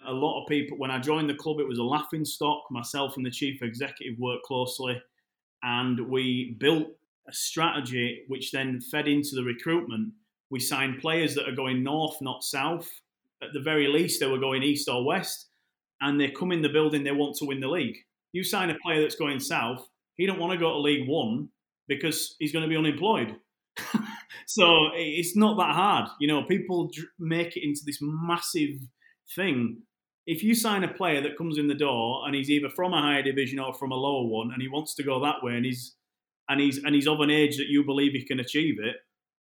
Speaker 3: A lot of people, when I joined the club, it was a laughing stock. Myself and the chief executive worked closely, and we built a strategy which then fed into the recruitment we signed players that are going north, not south. At the very least, they were going east or west, and they come in the building. They want to win the league. You sign a player that's going south. He don't want to go to League One because he's going to be unemployed. [laughs] so it's not that hard. You know, people make it into this massive thing. If you sign a player that comes in the door and he's either from a higher division or from a lower one, and he wants to go that way, and he's and he's and he's of an age that you believe he can achieve it,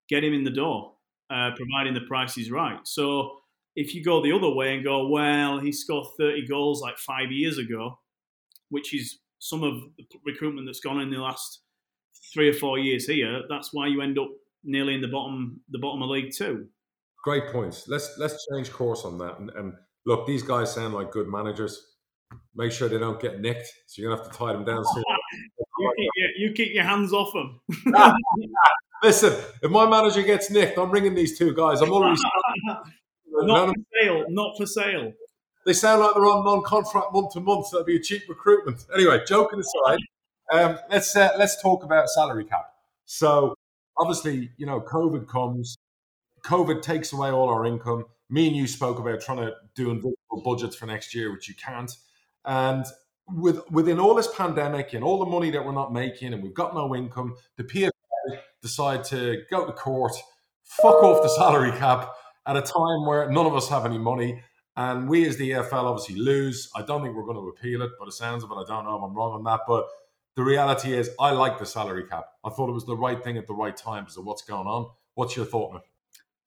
Speaker 3: get him in the door uh, providing the price is right. So if you go the other way and go, well, he scored 30 goals like five years ago, which is some of the recruitment that's gone in the last three or four years here, that's why you end up nearly in the bottom the bottom of League Two.
Speaker 2: Great points. Let's let's change course on that. And, and look, these guys sound like good managers. Make sure they don't get nicked. So you're gonna have to tie them down soon. [laughs]
Speaker 3: you, keep your, you keep your hands off them. [laughs]
Speaker 2: Listen, if my manager gets nicked, I'm ringing these two guys. I'm already [laughs]
Speaker 3: not for sale. Not for sale.
Speaker 2: They sound like they're on non-contract month to month. So that'd be a cheap recruitment. Anyway, joking aside, um, let's uh, let's talk about salary cap. So obviously, you know, COVID comes. COVID takes away all our income. Me and you spoke about trying to do invisible budgets for next year, which you can't. And with within all this pandemic and all the money that we're not making, and we've got no income, the PFA decide to go to court, fuck off the salary cap at a time where none of us have any money. And we as the EFL obviously lose. I don't think we're going to appeal it, but it sounds of it. I don't know if I'm wrong on that. But the reality is, I like the salary cap. I thought it was the right thing at the right time of what's going on. What's your thought, man?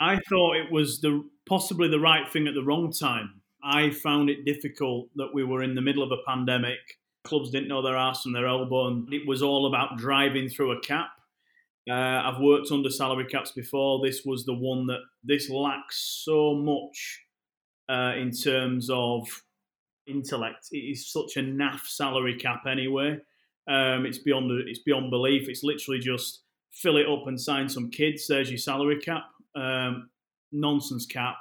Speaker 3: I thought it was the possibly the right thing at the wrong time. I found it difficult that we were in the middle of a pandemic. Clubs didn't know their ass from their elbow, and it was all about driving through a cap. Uh, I've worked under salary caps before. This was the one that this lacks so much uh, in terms of intellect. It is such a naff salary cap anyway. Um, it's beyond it's beyond belief. It's literally just fill it up and sign some kids. There's your salary cap. Um, nonsense cap.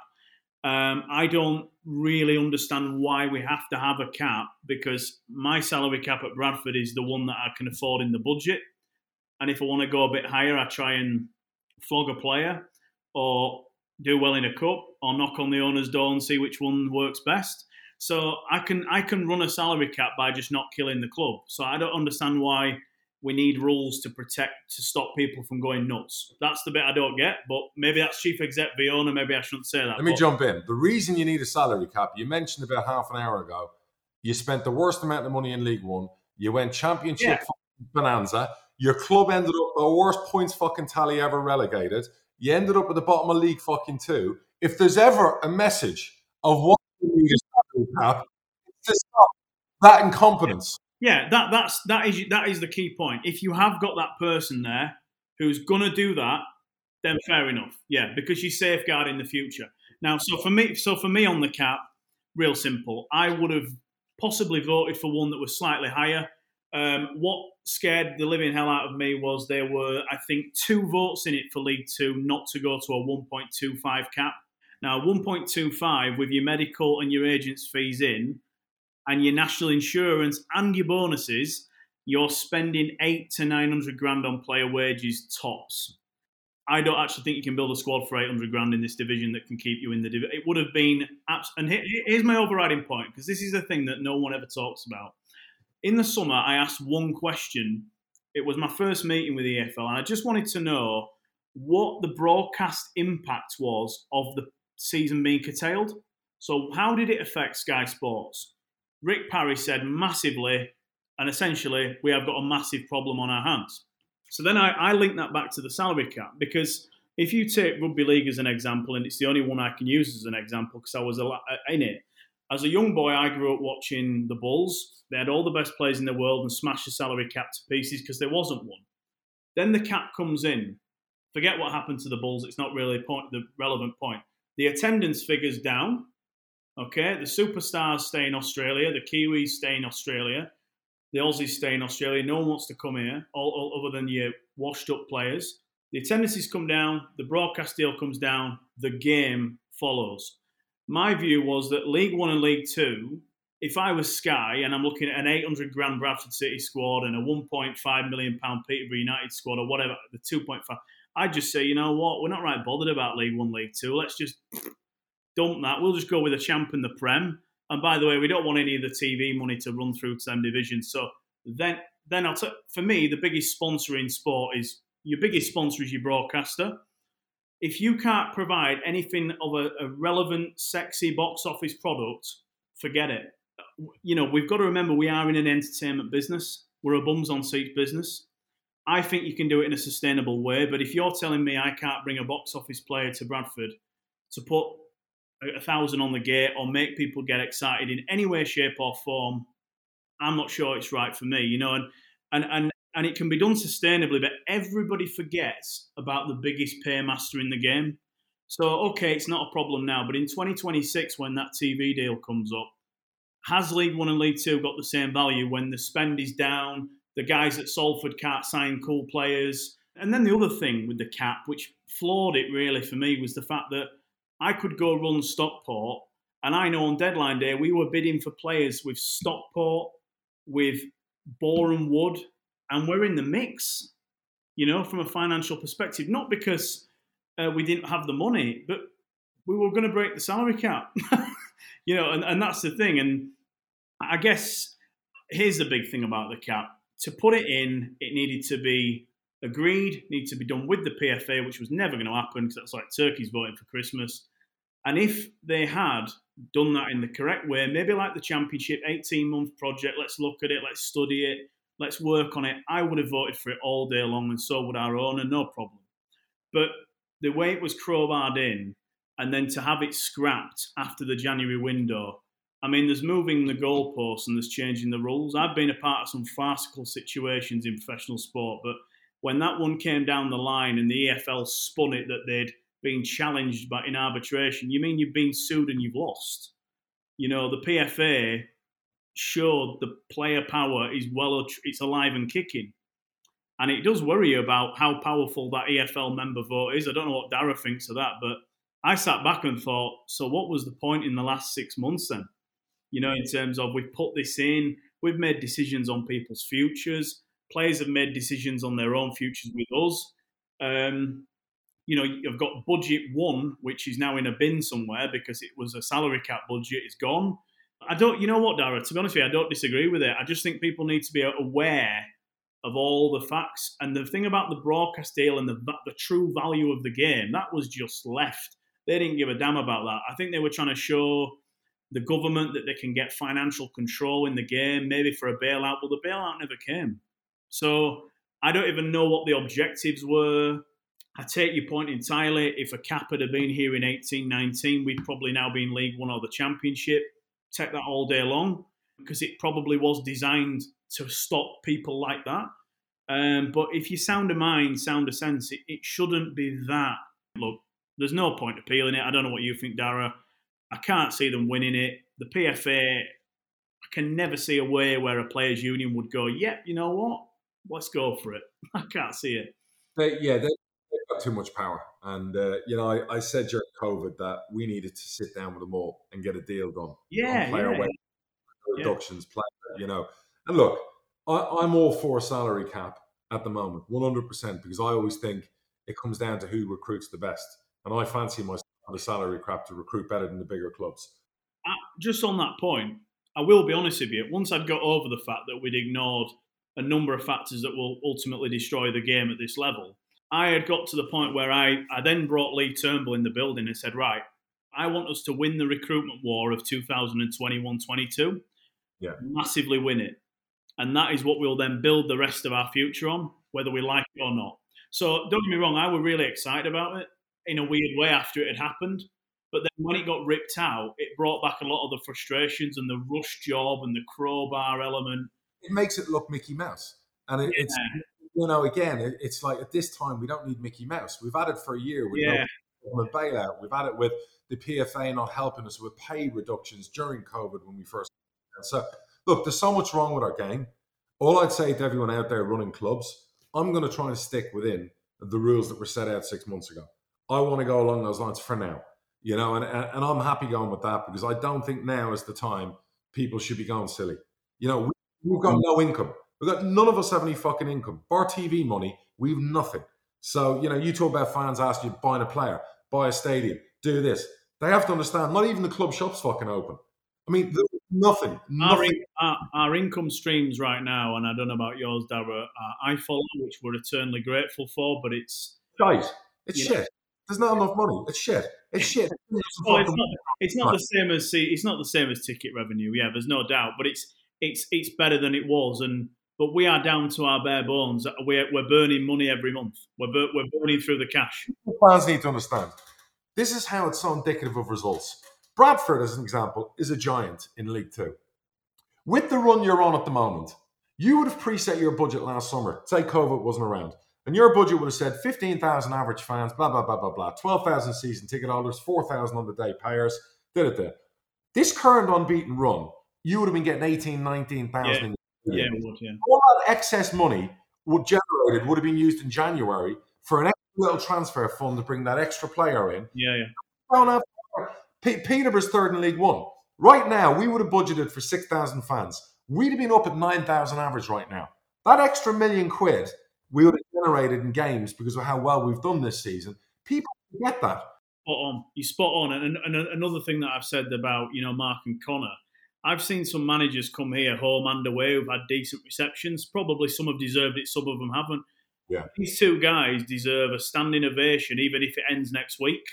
Speaker 3: Um, I don't really understand why we have to have a cap because my salary cap at Bradford is the one that I can afford in the budget. And if I want to go a bit higher, I try and flog a player or do well in a cup or knock on the owner's door and see which one works best. So I can I can run a salary cap by just not killing the club. So I don't understand why we need rules to protect to stop people from going nuts. That's the bit I don't get, but maybe that's chief exec Viona. Maybe I shouldn't say that.
Speaker 2: Let me
Speaker 3: but,
Speaker 2: jump in. The reason you need a salary cap, you mentioned about half an hour ago, you spent the worst amount of money in League One. You went championship yeah. bonanza. Your club ended up the worst points fucking tally ever relegated. You ended up at the bottom of League fucking two. If there's ever a message of what you need a salary cap, to stop that incompetence.
Speaker 3: Yeah, that that's that is that is the key point. If you have got that person there who's gonna do that, then fair enough. Yeah, because you're safeguarding the future. Now, so for me, so for me on the cap, real simple. I would have possibly voted for one that was slightly higher. Um, what scared the living hell out of me was there were, I think, two votes in it for League Two not to go to a 1.25 cap. Now, 1.25 with your medical and your agent's fees in, and your national insurance and your bonuses, you're spending eight to 900 grand on player wages tops. I don't actually think you can build a squad for 800 grand in this division that can keep you in the division. It would have been, and here's my overriding point, because this is the thing that no one ever talks about. In the summer, I asked one question. It was my first meeting with the EFL, and I just wanted to know what the broadcast impact was of the season being curtailed. So, how did it affect Sky Sports? Rick Parry said massively, and essentially, we have got a massive problem on our hands. So then I, I link that back to the salary cap because if you take rugby league as an example, and it's the only one I can use as an example because I was uh, in it. As a young boy, I grew up watching the Bulls. They had all the best players in the world and smashed the salary cap to pieces because there wasn't one. Then the cap comes in. Forget what happened to the Bulls. It's not really point, the relevant point. The attendance figures down. Okay, the superstars stay in Australia. The Kiwis stay in Australia the Aussies stay in Australia. No one wants to come here, all, all, other than your washed up players. The attendances come down, the broadcast deal comes down, the game follows. My view was that League One and League Two, if I was Sky and I'm looking at an 800 grand Bradford City squad and a 1.5 million pound Peterborough United squad or whatever, the 2.5, I'd just say, you know what, we're not right bothered about League One, League Two. Let's just dump that. We'll just go with a champ in the Prem and by the way, we don't want any of the TV money to run through to them divisions. So then, then I'll t- for me, the biggest sponsor in sport is your biggest sponsor is your broadcaster. If you can't provide anything of a, a relevant, sexy box office product, forget it. You know, we've got to remember we are in an entertainment business. We're a bums on seats business. I think you can do it in a sustainable way. But if you're telling me I can't bring a box office player to Bradford to put a thousand on the gate or make people get excited in any way, shape, or form, I'm not sure it's right for me, you know. And and and and it can be done sustainably, but everybody forgets about the biggest paymaster in the game. So okay, it's not a problem now, but in 2026, when that TV deal comes up, has League One and League Two got the same value when the spend is down? The guys at Salford can't sign cool players. And then the other thing with the cap, which floored it really for me, was the fact that I could go run Stockport, and I know on deadline day we were bidding for players with Stockport, with Boreham Wood, and we're in the mix. You know, from a financial perspective, not because uh, we didn't have the money, but we were going to break the salary cap. [laughs] you know, and, and that's the thing. And I guess here's the big thing about the cap. To put it in, it needed to be agreed, need to be done with the PFA, which was never going to happen because that's like turkeys voting for Christmas. And if they had done that in the correct way, maybe like the championship, 18 month project, let's look at it, let's study it, let's work on it, I would have voted for it all day long, and so would our owner, no problem. But the way it was crowbarred in, and then to have it scrapped after the January window, I mean, there's moving the goalposts and there's changing the rules. I've been a part of some farcical situations in professional sport, but when that one came down the line and the EFL spun it that they'd been challenged by in arbitration, you mean you've been sued and you've lost? You know, the PFA showed the player power is well, it's alive and kicking. And it does worry about how powerful that EFL member vote is. I don't know what Darragh thinks of that, but I sat back and thought, so what was the point in the last six months then? You know, in terms of we've put this in, we've made decisions on people's futures players have made decisions on their own futures with us. Um, you know, you've got budget one, which is now in a bin somewhere because it was a salary cap budget. It's gone. I don't, you know what, Darragh? To be honest with you, I don't disagree with it. I just think people need to be aware of all the facts. And the thing about the broadcast deal and the the true value of the game that was just left. They didn't give a damn about that. I think they were trying to show the government that they can get financial control in the game, maybe for a bailout. Well, the bailout never came. So I don't even know what the objectives were. I take your point entirely. If a cap had been here in 1819, we'd probably now be in League One or the Championship. Take that all day long because it probably was designed to stop people like that. Um, but if you sound a mind, sound a sense, it, it shouldn't be that. Look, there's no point appealing it. I don't know what you think, Darragh. I can't see them winning it. The PFA, I can never see a way where a players' union would go, yep, you know what? Let's go for it. [laughs] I can't see it.
Speaker 2: They, yeah, they, have got too much power. And, uh, you know, I, I, said during COVID that we needed to sit down with them all and get a deal done.
Speaker 3: Yeah. player
Speaker 2: yeah. reductions, yeah. player, you know. And look, I, I'm all for a salary cap at the moment, 100%, because I always think it comes down to who recruits the best. And I fancy myself the salary cap to recruit better than the bigger clubs.
Speaker 3: Uh, just on that point, I will be honest with you. Once I'd got over the fact that we'd ignored a number of factors that will ultimately destroy the game at this level, I had got to the point where I, I then brought Lee Turnbull in the building and said, right, I want us to win the recruitment war of 2021 22.
Speaker 2: Yeah.
Speaker 3: Massively win it. And that is what we'll then build the rest of our future on, whether we like it or not. So don't get me wrong, I was really excited about it in a weird way after it had happened. But then when it got ripped out, it brought back a lot of the frustrations and the rush job and the crowbar element.
Speaker 2: It makes it look Mickey Mouse. And it, yeah. it's, you know, again, it, it's like at this time, we don't need Mickey Mouse. We've had it for a year with
Speaker 3: yeah.
Speaker 2: no bailout. We've had it with the PFA not helping us with pay reductions during COVID when we first. So, look, there's so much wrong with our game. All I'd say to everyone out there running clubs, I'm going to try and stick within the rules that were set out six months ago. I want to go along those lines for now, you know, and, and I'm happy going with that because I don't think now is the time people should be going silly. You know, we, have got no income. We've got none of us have any fucking income. Bar TV money, we've nothing. So, you know, you talk about fans asking you buying a player, buy a stadium, do this. They have to understand, not even the club shop's fucking open. I mean, nothing. nothing.
Speaker 3: Our, our, our, income streams right now, and I don't know about yours, Darragh, uh, follow, which we're eternally grateful for, but it's.
Speaker 2: Shite. It's shit. There's not enough money. It's shit. It's shit. [laughs]
Speaker 3: well, it's not. It's not the same as see. It's not the same as ticket revenue. Yeah, there's no doubt. But it's it's it's better than it was. And but we are down to our bare bones. Uh, we're we're burning money every month. We're bur- we're burning through the cash.
Speaker 2: Fans need to understand. This is how it's so indicative of results. Bradford, as an example, is a giant in League Two. With the run you're on at the moment, you would have preset your budget last summer. Say COVID wasn't around. And your budget would have said 15,000 average fans, blah, blah, blah, blah, blah, 12,000 season ticket holders, 4,000 on the day payers, da, da, da. This current unbeaten run, you would have been getting 18, 19,000.
Speaker 3: Yeah, yeah, would, yeah.
Speaker 2: All that excess money would generated would have been used in January for an extra little transfer fund to bring that extra player in.
Speaker 3: Yeah, yeah.
Speaker 2: Don't have, P- Peterborough's third in League One. Right now, we would have budgeted for 6,000 fans. We'd have been up at 9,000 average right now. That extra million quid we would have generated in games because of how well we've done this season. People get that.
Speaker 3: Spot on. You spot on. And, and, and another thing that I've said about you know Mark and Conor, I've seen some managers come here home and away who've had decent receptions. Probably some have deserved it, some of them haven't.
Speaker 2: Yeah.
Speaker 3: These two guys deserve a standing ovation, even if it ends next week.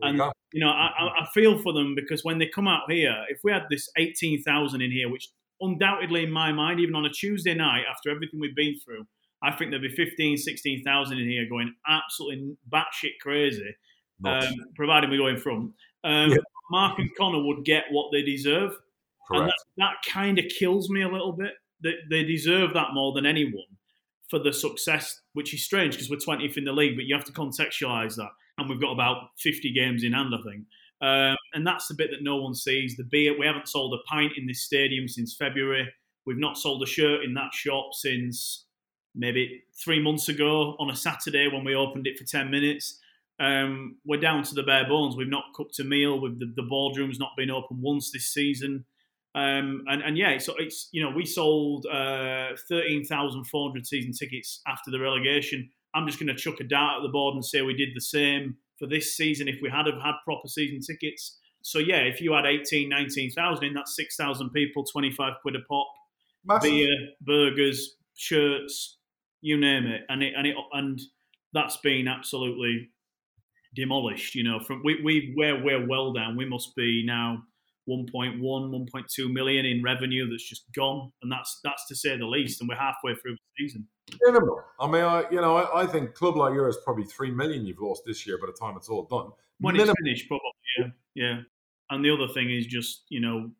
Speaker 3: And you, you know, I, I feel for them because when they come out here, if we had this eighteen thousand in here, which undoubtedly in my mind, even on a Tuesday night after everything we've been through, I think there'd be 15, 16,000 in here going absolutely batshit crazy, um, providing we go in front. Um, yeah. Mark and Conor would get what they deserve.
Speaker 2: Correct.
Speaker 3: And that, that kind of kills me a little bit. They, they deserve that more than anyone for the success, which is strange because we're 20th in the league, but you have to contextualise that. And we've got about 50 games in hand, I think. Um, and that's the bit that no one sees. The beer, we haven't sold a pint in this stadium since February. We've not sold a shirt in that shop since maybe three months ago on a Saturday when we opened it for 10 minutes. Um, we're down to the bare bones. We've not cooked a meal. With the, the boardroom's not been open once this season. Um, and, and yeah, so it's you know we sold uh, thirteen thousand four hundred season tickets after the relegation. I'm just going to chuck a dart at the board and say we did the same for this season if we had have had proper season tickets. So yeah, if you had 18, 19,000 in, that's 6,000 people, 25 quid a pop, Massive. beer, burgers, shirts, you name it, and it and it and that's been absolutely demolished. You know, from we we we're we're well down. We must be now 1.1, 1.2 million in revenue that's just gone, and that's that's to say the least. And we're halfway through the season.
Speaker 2: Minimal. I mean, I you know, I, I think club like yours probably three million you've lost this year by the time it's all done.
Speaker 3: When Minimal. it's finished, probably. Yeah, yeah. And the other thing is just you know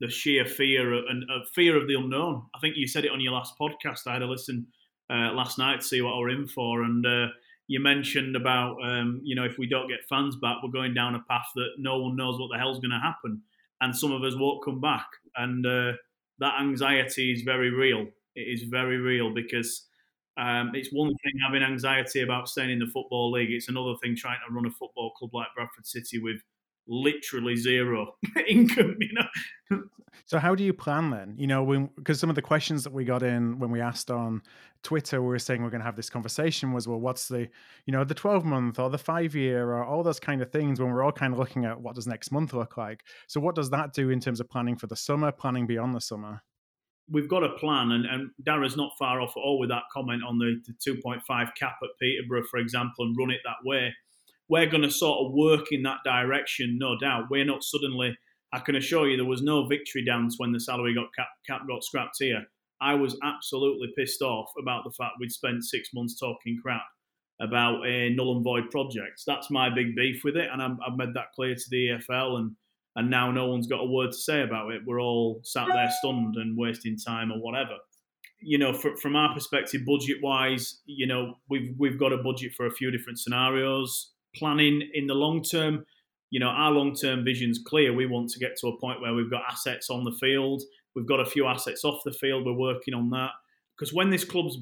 Speaker 3: the sheer fear and uh, fear of the unknown. I think you said it on your last podcast. I had a listen uh, last night to see what we're in for. And uh, you mentioned about um, you know if we don't get fans back, we're going down a path that no one knows what the hell's going to happen, and some of us won't come back. And uh, that anxiety is very real. It is very real because. Um, it's one thing having anxiety about staying in the football league. It's another thing trying to run a football club like Bradford City with literally zero [laughs] income. You know.
Speaker 1: So how do you plan then? You know, because some of the questions that we got in when we asked on Twitter, we were saying we're going to have this conversation was, well, what's the, you know, the 12 month or the five year or all those kind of things when we're all kind of looking at what does next month look like. So what does that do in terms of planning for the summer, planning beyond the summer?
Speaker 3: We've got a plan, and, and Darragh's not far off at all with that comment on the, the 2.5 cap at Peterborough, for example, and run it that way we're going to sort of work in that direction, no doubt. We're not suddenly. I can assure you, there was no victory dance when the salary got cap, cap got scrapped here. I was absolutely pissed off about the fact we'd spent six months talking crap about a null and void project. That's my big beef with it, and i have made that clear to the EFL, and and now no one's got a word to say about it. We're all sat there stunned and wasting time or whatever. You know, for, from our perspective, budget wise, you know, we've we've got a budget for a few different scenarios planning in the long term, you know, our long term vision's clear. We want to get to a point where we've got assets on the field, we've got a few assets off the field. We're working on that because when this club's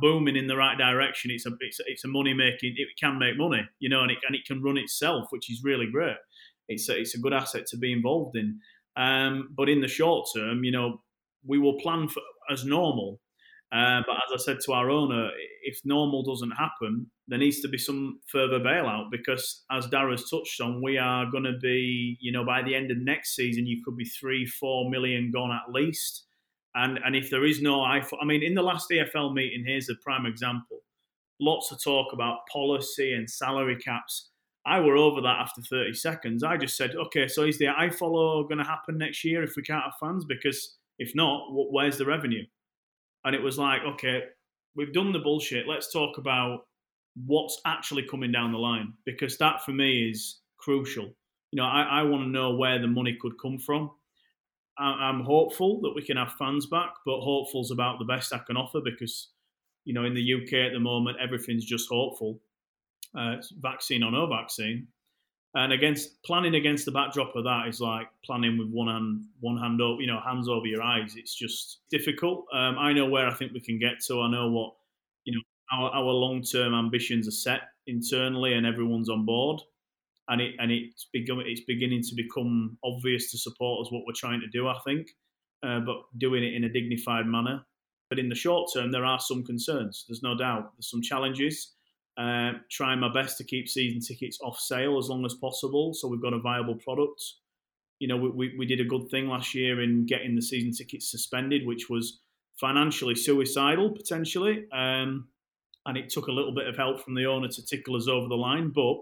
Speaker 3: booming in the right direction, it's a it's, it's a money making. It can make money, you know, and it and it can run itself, which is really great. It's a, it's a good asset to be involved in. Um, but in the short term, you know, we will plan for as normal. Uh, but as I said to our owner, if normal doesn't happen, there needs to be some further bailout because, as Darragh's touched on, we are going to be, you know, by the end of next season, you could be three, four million gone at least. And and if there is no, I, I mean, in the last EFL meeting, here's a prime example. Lots of talk about policy and salary caps. I were over that after 30 seconds. I just said, okay, so is the iFollow going to happen next year if we can't have fans? Because if not, where's the revenue? And it was like, okay, we've done the bullshit. Let's talk about what's actually coming down the line because that for me is crucial. You know, I, I want to know where the money could come from. I, am hopeful that we can have fans back, but hopeful's about the best I can offer because, you know, in the UK at the moment, everything's just hopeful. Uh, vaccine or no vaccine. And against planning against the backdrop of that is like planning with one hand, one hand over, you know, hands over your eyes. It's just difficult. Um, I know where I think we can get to. I know what, you know, our, our long term ambitions are set internally, and everyone's on board. And it and it's becoming it's beginning to become obvious to supporters what we're trying to do. I think, uh, but doing it in a dignified manner. But in the short term, there are some concerns. There's no doubt. There's some challenges. Uh, trying my best to keep season tickets off sale as long as possible, so we've got a viable product. You know, we, we, we did a good thing last year in getting the season tickets suspended, which was financially suicidal potentially, um, and it took a little bit of help from the owner to tickle us over the line. But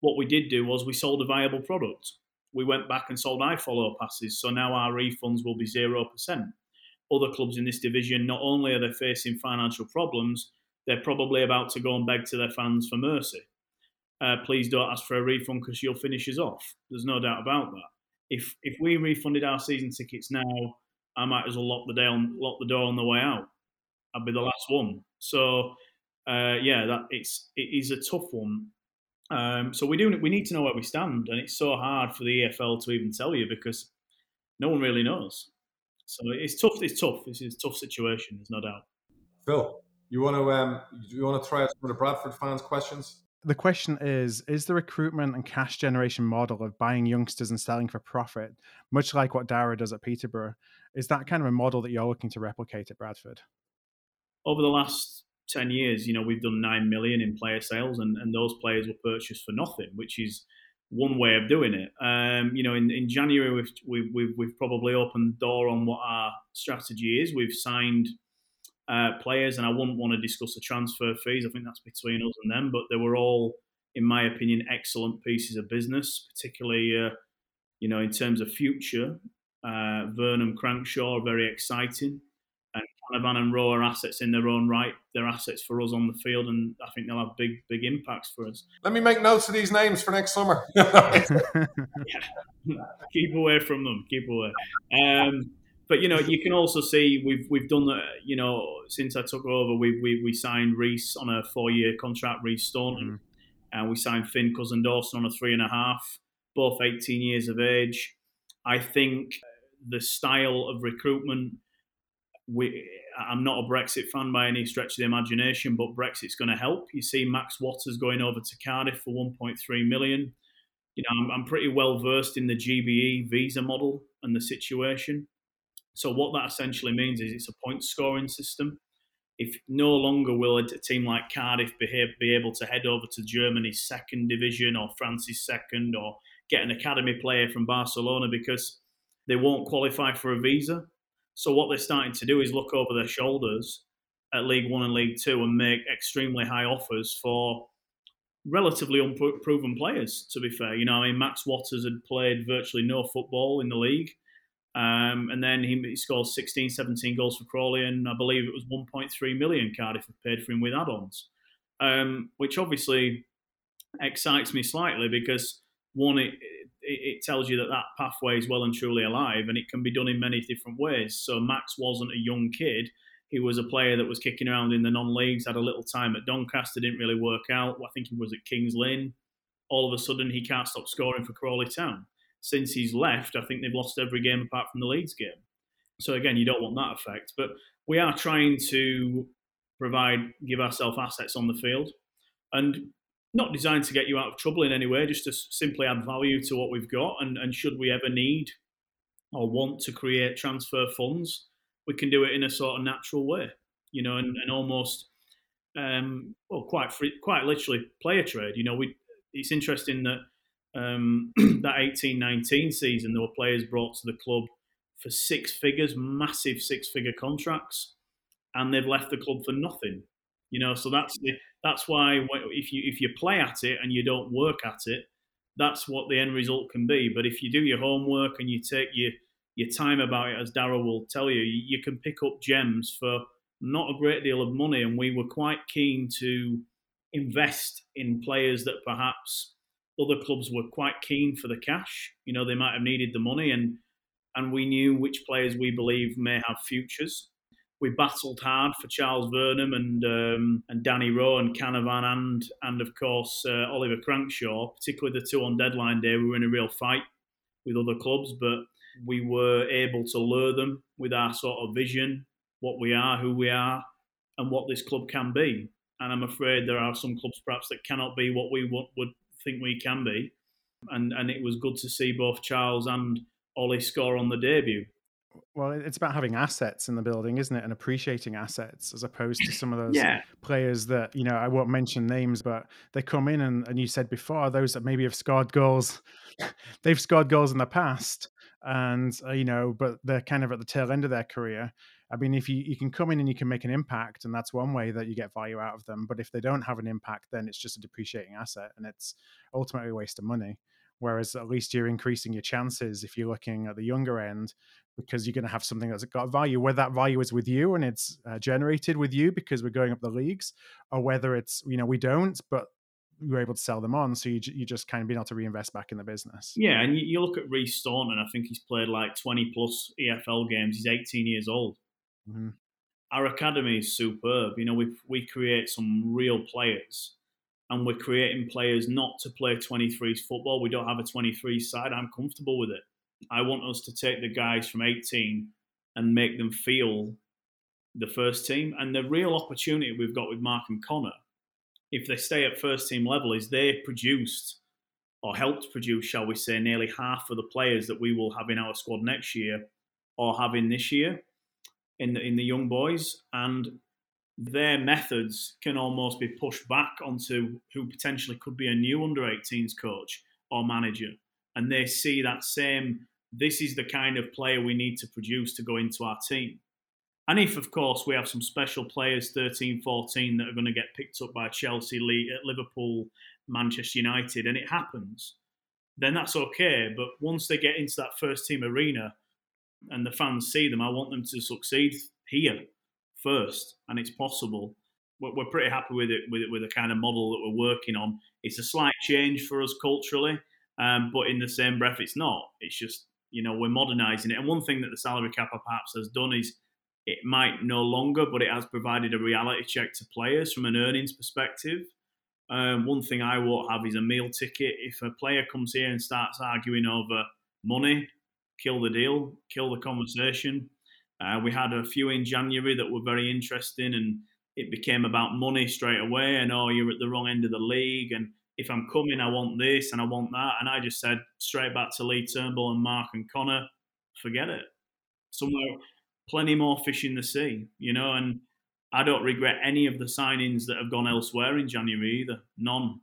Speaker 3: what we did do was we sold a viable product. We went back and sold iFollow passes, so now our refunds will be zero percent. Other clubs in this division not only are they facing financial problems, they're probably about to go and beg to their fans for mercy. Uh, please don't ask for a refund because you'll finish us off. There's no doubt about that. If if we refunded our season tickets now, I might as well lock the door on, lock the door on the way out. I'd be the last one. So uh, yeah, that it's it is a tough one. Um, so we do we need to know where we stand, and it's so hard for the EFL to even tell you because no one really knows. So it's tough. It's tough. This is a tough situation. There's no doubt.
Speaker 2: Phil, you want to um, you want to try out some of the Bradford fans' questions?
Speaker 1: The question is: Is the recruitment and cash generation model of buying youngsters and selling for profit, much like what Darragh does at Peterborough, is that kind of a model that you're looking to replicate at Bradford?
Speaker 3: Over the last 10 years, you know, we've done 9 million in player sales and, and those players were purchased for nothing, which is one way of doing it. Um, you know, in, in January, we've, we've, we've, we've probably opened the door on what our strategy is. We've signed uh, players, and I wouldn't want to discuss the transfer fees. I think that's between us and them. But they were all, in my opinion, excellent pieces of business, particularly uh, you know in terms of future. Uh, Vernam Crankshaw very exciting, and Canavan and Rowe are assets in their own right. They're assets for us on the field, and I think they'll have big, big impacts for us.
Speaker 2: Let me make notes of these names for next summer. [laughs]
Speaker 3: yeah. Keep away from them. Keep away. Um, but you know, you can also see we've we've done that. You know, since I took over, we we, we signed Reece on a four year contract, Reece Staunton, mm. and we signed Finn Cousin Dawson on a three and a half, both eighteen years of age. I think the style of recruitment. We, I'm not a Brexit fan by any stretch of the imagination, but Brexit's going to help. You see Max Watters going over to Cardiff for 1.3 million. You know, I'm, I'm pretty well versed in the GBE visa model and the situation. So what that essentially means is it's a point scoring system. If no longer will a team like Cardiff be, able to head over to Germany's second division or France's second or get an academy player from Barcelona because they won't qualify for a visa. So what they're starting to do is look over their shoulders at League One and League Two and make extremely high offers for relatively unproven players. To be fair, you know, I mean, Max Watters had played virtually no football in the league. Um, and then he, he scored 16, 17 goals for Crawley, and I believe it was 1.3 million Cardiff have paid for him with add-ons, um, which obviously excites me slightly because one, it, it, tells you that that pathway is well and truly alive, and it can be done in many different ways. So Max wasn't a young kid; he was a player that was kicking around in the non-leagues, had a little time at Doncaster, didn't really work out. I think he was at Kings Lynn. All of a sudden, he can't stop scoring for Crawley Town since he's left, I think they've lost every game apart from the Leeds game. So again, you don't want that effect. But we are trying to provide, give ourselves assets on the field, and not designed to get you out of trouble in any way, just to simply add value to what we've got. And, and should we ever need or want to create transfer funds, we can do it in a sort of natural way, you know, and, and almost, um, well, quite free, quite literally player trade. You know, we. It's interesting that um, [clears throat] that 18-19 season, there were players brought to the club for six figures, massive six-figure contracts, and they've left the club for nothing. You know, so that's the, that's why if you if you play at it and you don't work at it, that's what the end result can be. But if you do your homework and you take your your time about it, as Darrell will tell you, you can pick up gems for not a great deal of money. And we were quite keen to invest in players that perhaps other clubs were quite keen for the cash. You know, they might have needed the money, and and we knew which players we believe may have futures. We battled hard for Charles Vernam and um, and Danny Rowe and Canavan and and of course uh, Oliver Crankshaw, particularly the two on deadline day. We were in a real fight with other clubs, but we were able to lure them with our sort of vision, what we are, who we are, and what this club can be. And I'm afraid there are some clubs perhaps that cannot be what we would think we can be. And and it was good to see both Charles and Ollie score on the debut.
Speaker 1: Well, it's about having assets in the building, isn't it? And appreciating assets as opposed to some of those
Speaker 3: yeah.
Speaker 1: players that, you know, I won't mention names, but they come in and, and you said before, those that maybe have scored goals, [laughs] they've scored goals in the past. And, uh, you know, but they're kind of at the tail end of their career. I mean, if you, you can come in and you can make an impact, and that's one way that you get value out of them. But if they don't have an impact, then it's just a depreciating asset and it's ultimately a waste of money. Whereas at least you're increasing your chances if you're looking at the younger end because you're going to have something that's got value, whether that value is with you and it's uh, generated with you because we're going up the leagues, or whether it's, you know, we don't, but we're able to sell them on. So you, you just kind of being able to reinvest back in the business.
Speaker 3: Yeah. And you, you look at Reece Staunton, I think he's played like 20 plus EFL games. He's 18 years old. Mm-hmm. Our academy is superb. You know, we we create some real players, and we're creating players not to play 23s football. We don't have a 23 side. I'm comfortable with it. I want us to take the guys from 18 and make them feel the first team. And the real opportunity we've got with Mark and Conor, if they stay at first team level, is they produced or helped produce, shall we say, nearly half of the players that we will have in our squad next year or have in this year in the, in the young boys, and their methods can almost be pushed back onto who potentially could be a new under 18s coach or manager, and they see that same. This is the kind of player we need to produce to go into our team. And if, of course, we have some special players, 13, 14, that are going to get picked up by Chelsea, uh, Liverpool, Manchester United, and it happens, then that's okay. But once they get into that first team arena, and the fans see them, I want them to succeed here first, and it's possible. We're pretty happy with it, with it, with the kind of model that we're working on. It's a slight change for us culturally, um, but in the same breath, it's not. It's just You know, we're modernising it. And one thing that the salary cap perhaps has done is it might no longer, but it has provided a reality check to players from an earnings perspective. Um, one thing I won't have is a meal ticket. If a player comes here and starts arguing over money, kill the deal, kill the conversation. Uh, we had a few in January that were very interesting, and it became about money straight away. And oh, you're at the wrong end of the league, and if I'm coming, I want this and I want that. And I just said straight back to Lee Turnbull and Mark and Conor, forget it. Somewhere, plenty more fish in the sea, you know. And I don't regret any of the signings that have gone elsewhere in January either. None.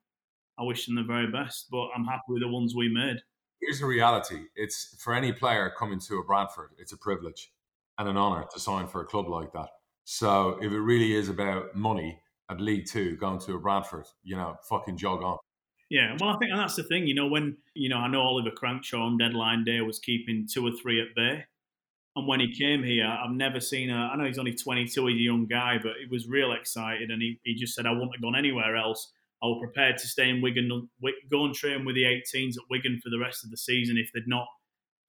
Speaker 3: I wish them the very best, but I'm happy with the ones we made.
Speaker 2: Here's the reality: it's for any player coming to a Bradford, it's a privilege and an honour to sign for a club like that. So if it really is about money at League Two, going to a Bradford, you know, fucking jog on.
Speaker 3: Yeah, well, I think and that's the thing. You know, when you know, I know Oliver Crankshaw on deadline day was keeping two or three at bay, and when he came here, I've never seen a. I know he's only 22, he's a young guy, but he was real excited, and he, he just said, "I wouldn't have gone anywhere else. I was prepared to stay in Wigan, go and train with the 18s at Wigan for the rest of the season. If they'd not,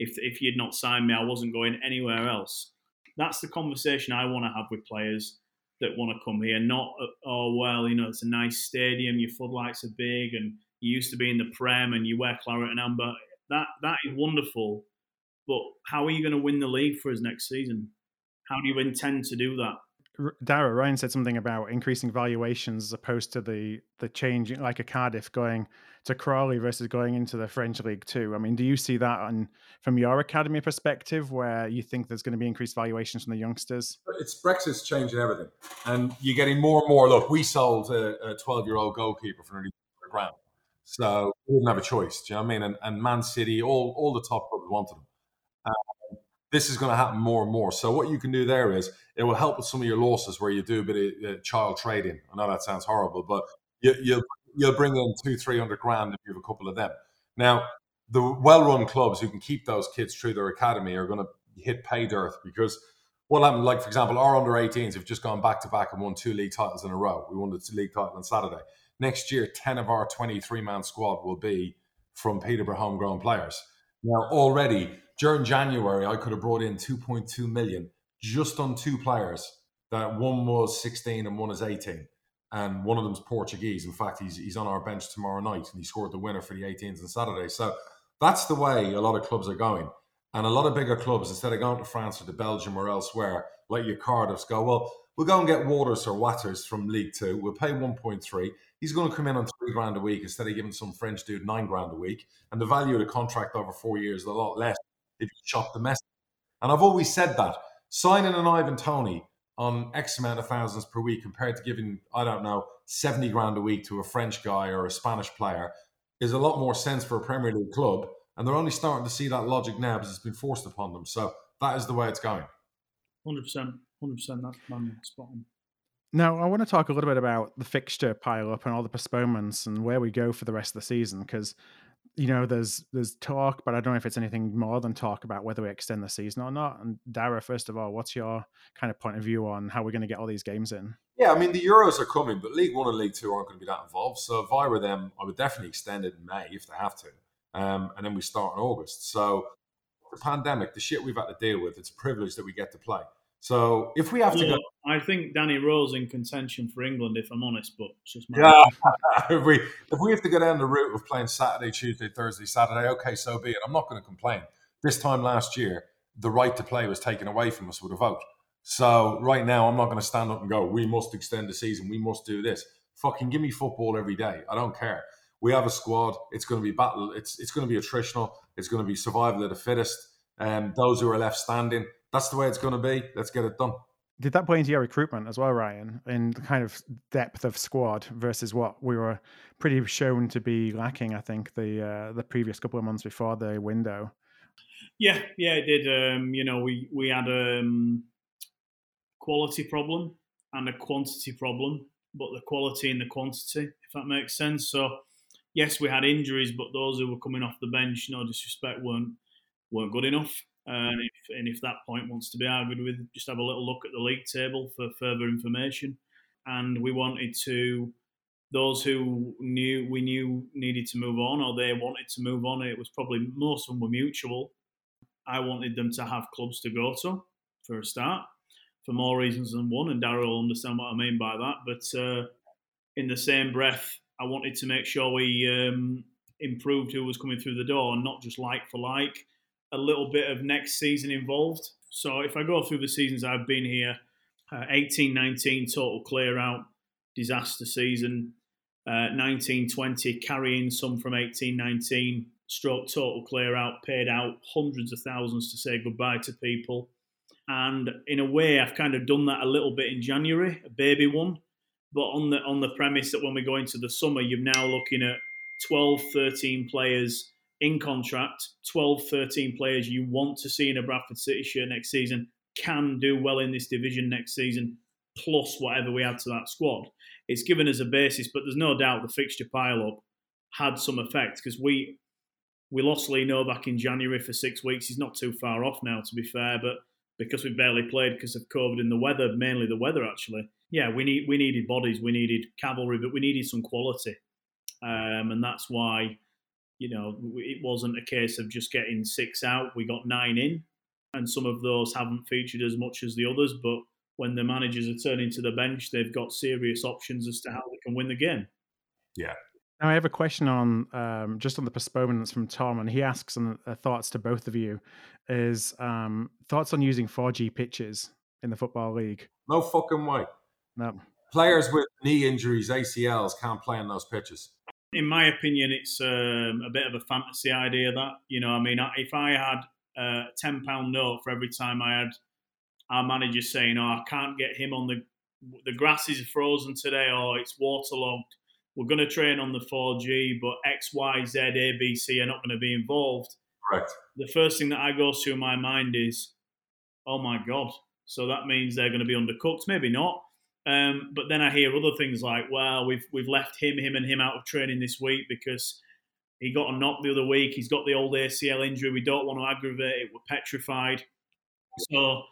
Speaker 3: if if you'd not signed me, I wasn't going anywhere else." That's the conversation I want to have with players that want to come here. Not, oh, well, you know, it's a nice stadium, your floodlights are big, and you used to be in the Prem and you wear claret and amber. That That is wonderful. But how are you going to win the league for us next season? How do you intend to do that?
Speaker 1: Darragh Ryan said something about increasing valuations as opposed to the the change, like a Cardiff going to Crawley versus going into the French League Two. I mean, do you see that on from your academy perspective, where you think there's going to be increased valuations from the youngsters?
Speaker 2: It's Brexit's changing everything, and you're getting more and more. Look, we sold a 12 year old goalkeeper for nearly grand, so we didn't have a choice. Do you know what I mean? And, and Man City, all all the top clubs wanted him this is going to happen more and more. So what you can do there is it will help with some of your losses where you do a bit of uh, child trading. I know that sounds horrible, but you, you'll you'll bring in two three hundred grand if you have a couple of them. Now the well-run clubs who can keep those kids through their academy are going to hit pay dirt because what happened, like for example, our under 18s have just gone back to back and won two league titles in a row. We won the league title on Saturday. Next year, 10 of our 23 man squad will be from Peterborough homegrown players. Now, already during January, I could have brought in 2.2 million just on two players. That one was 16 and one is 18. And one of them's Portuguese. In fact, he's, he's on our bench tomorrow night and he scored the winner for the 18s on Saturday. So that's the way a lot of clubs are going. And a lot of bigger clubs, instead of going to France or to Belgium or elsewhere, like your Cardiffs, go, well, we'll go and get Waters or Watters from League Two. We'll pay 1.3. He's going to come in on three grand a week instead of giving some French dude nine grand a week. And the value of the contract over four years is a lot less if you chop the mess. And I've always said that signing an Ivan Toney on X amount of thousands per week compared to giving, I don't know, 70 grand a week to a French guy or a Spanish player is a lot more sense for a Premier League club. And they're only starting to see that logic now because it's been forced upon them. So that is the way it's going.
Speaker 3: 100%. 100%. That's my spot on.
Speaker 1: Now, I want to talk a little bit about the fixture pile up and all the postponements and where we go for the rest of the season because you know, there's there's talk, but I don't know if it's anything more than talk about whether we extend the season or not. And Darragh, first of all, what's your kind of point of view on how we're going to get all these games in?
Speaker 2: Yeah, I mean the Euros are coming, but League One and League Two aren't going to be that involved. So if I were them, I would definitely extend it in May if they have to, um, and then we start in August. So the pandemic, the shit we've had to deal with, it's a privilege that we get to play. So if we have to go,
Speaker 3: I think Danny Rose in contention for England, if I'm honest. But just
Speaker 2: yeah, [laughs] if we if we have to go down the route of playing Saturday, Tuesday, Thursday, Saturday, okay, so be it. I'm not going to complain. This time last year, the right to play was taken away from us with a vote. So right now, I'm not going to stand up and go, "We must extend the season. We must do this." Fucking give me football every day. I don't care. We have a squad. It's going to be battle. It's it's going to be attritional. It's going to be survival of the fittest. And um, those who are left standing that's the way it's going to be. Let's get it done.
Speaker 1: Did that play into your recruitment as well, Ryan, in the kind of depth of squad versus what we were pretty shown to be lacking? I think the uh, the previous couple of months before the window.
Speaker 3: Yeah, yeah, it did. Um, you know, we we had a um, quality problem and a quantity problem, but the quality and the quantity, if that makes sense. So, yes, we had injuries, but those who were coming off the bench, no disrespect, weren't weren't good enough. And if, and if that point wants to be argued with, just have a little look at the league table for further information. And we wanted to, those who knew we knew needed to move on or they wanted to move on, it was probably most of them were mutual. I wanted them to have clubs to go to for a start, for more reasons than one. And Darryl will understand what I mean by that. But uh, in the same breath, I wanted to make sure we um, improved who was coming through the door, and not just like for like. A little bit of next season involved. So if I go through the seasons I've been here, uh, 18 19 total clear out, disaster season. Uh, 19 20 carrying some from 18 19 stroke total clear out, paid out hundreds of thousands to say goodbye to people. And in a way, I've kind of done that a little bit in January, a baby one. But on the on the premise that when we go into the summer, you're now looking at 12, 13 players in contract, 12, 13 players you want to see in a Bradford City shirt next season, can do well in this division next season, plus whatever we add to that squad. It's given us a basis, but there's no doubt the fixture pile up had some effect because we we lost Lee Novak in January for six weeks. He's not too far off now, to be fair, but because we barely played because of COVID and the weather, mainly the weather actually. Yeah, we need we needed bodies, we needed cavalry, but we needed some quality, um, and that's why you know it wasn't a case of just getting six out. We got nine in, and some of those haven't featured as much as the others. But when the managers are turning to the bench, they've got serious options as to how they can win the game.
Speaker 2: Yeah,
Speaker 1: now, I have a question on um, just on the postponements from Tom, and he asks on uh, thoughts to both of you is um, thoughts on using 4G pitches in the football league.
Speaker 2: No fucking way.
Speaker 1: No.
Speaker 2: Players with knee injuries, ACLs, can't play on those pitches.
Speaker 3: In my opinion, it's um, a bit of a fantasy idea. That you know, I mean, if I had a ten pound note for every time I had our manager saying, "Oh, I can't get him on the the grass is frozen today," or "It's waterlogged." we're going to train on the 4G, but X, Y, Z, A, B, C are not going to be involved.
Speaker 2: Correct.
Speaker 3: The first thing that I goes through my mind is, oh my God. So that means they're going to be undercooked. Maybe not. Um, but then I hear other things like, well, we've we've left him, him, and him out of training this week because he got a knock the other week. He's got the old ACL injury. We don't want to aggravate it. We're petrified. So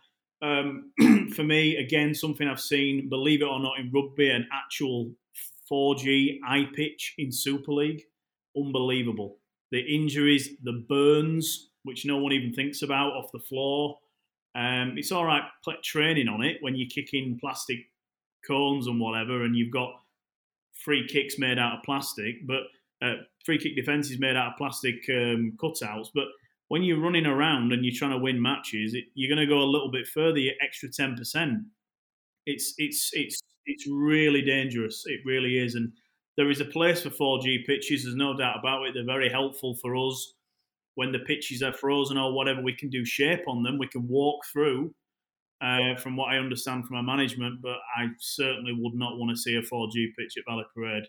Speaker 3: um, [clears throat] for me, again, something I've seen, believe it or not, in rugby, an actual 4G eye pitch in Super League. Unbelievable. The injuries, the burns, which no one even thinks about off the floor. Um, it's all right training on it when you're kicking plastic cones and whatever, and you've got free kicks made out of plastic, but uh, free kick defenses made out of plastic um, cutouts. But when you're running around and you're trying to win matches, it, you're going to go a little bit further. extra ten percent. It's it's it's it's really dangerous. It really is. And there is a place for 4G pitches. There's no doubt about it. They're very helpful for us when the pitches are frozen or whatever. We can do shape on them. We can walk through. Uh, from what I understand from our management, but I certainly would not want to see a 4G pitch at Valley Parade.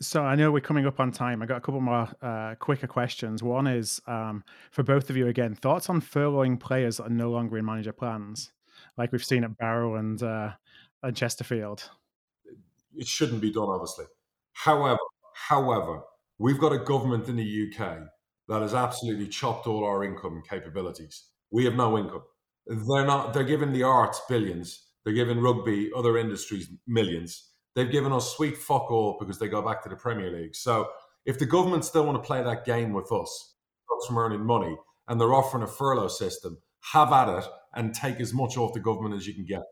Speaker 1: So I know we're coming up on time. I got a couple more uh, quicker questions. One is um, for both of you again: thoughts on furloughing players that are no longer in manager plans, like we've seen at Barrow and uh, at Chesterfield?
Speaker 2: It shouldn't be done, obviously. However, however, we've got a government in the UK that has absolutely chopped all our income capabilities. We have no income. They're not. They're giving the arts billions. They're giving rugby, other industries millions. They've given us sweet fuck all because they go back to the Premier League. So if the government still want to play that game with us, us from earning money, and they're offering a furlough system, have at it and take as much off the government as you can get.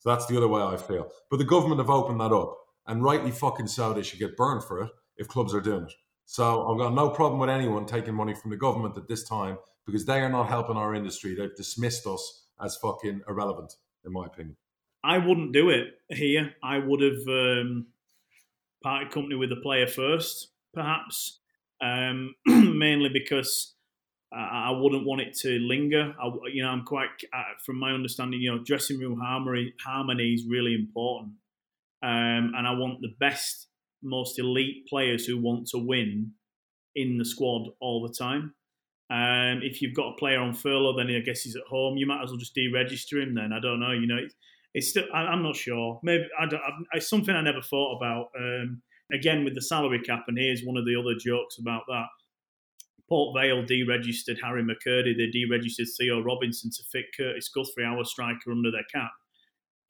Speaker 2: So that's the other way I feel. But the government have opened that up, and rightly fucking so, they should get burned for it if clubs are doing it. So I've got no problem with anyone taking money from the government at this time because they are not helping our industry. They've dismissed us as fucking irrelevant, in my opinion.
Speaker 3: I wouldn't do it here. I would have um, parted company with the player first, perhaps, um, [clears throat] mainly because I wouldn't want it to linger. I, you know, I'm quite, uh, from my understanding, you know, dressing room harmony, harmony is really important, um, and I want the best, most elite players who want to win in the squad all the time. Um, if you've got a player on furlough, then I guess he's at home. You might as well just deregister him. Then I don't know. You know, it's, it's still. I, am not sure. Maybe I don't, I, it's something I never thought about. Um, again, with the salary cap, and here's one of the other jokes about that Port Vale deregistered Harry McKirdy, they deregistered Theo Robinson to fit Kurtis Guthrie, our striker, under their cap.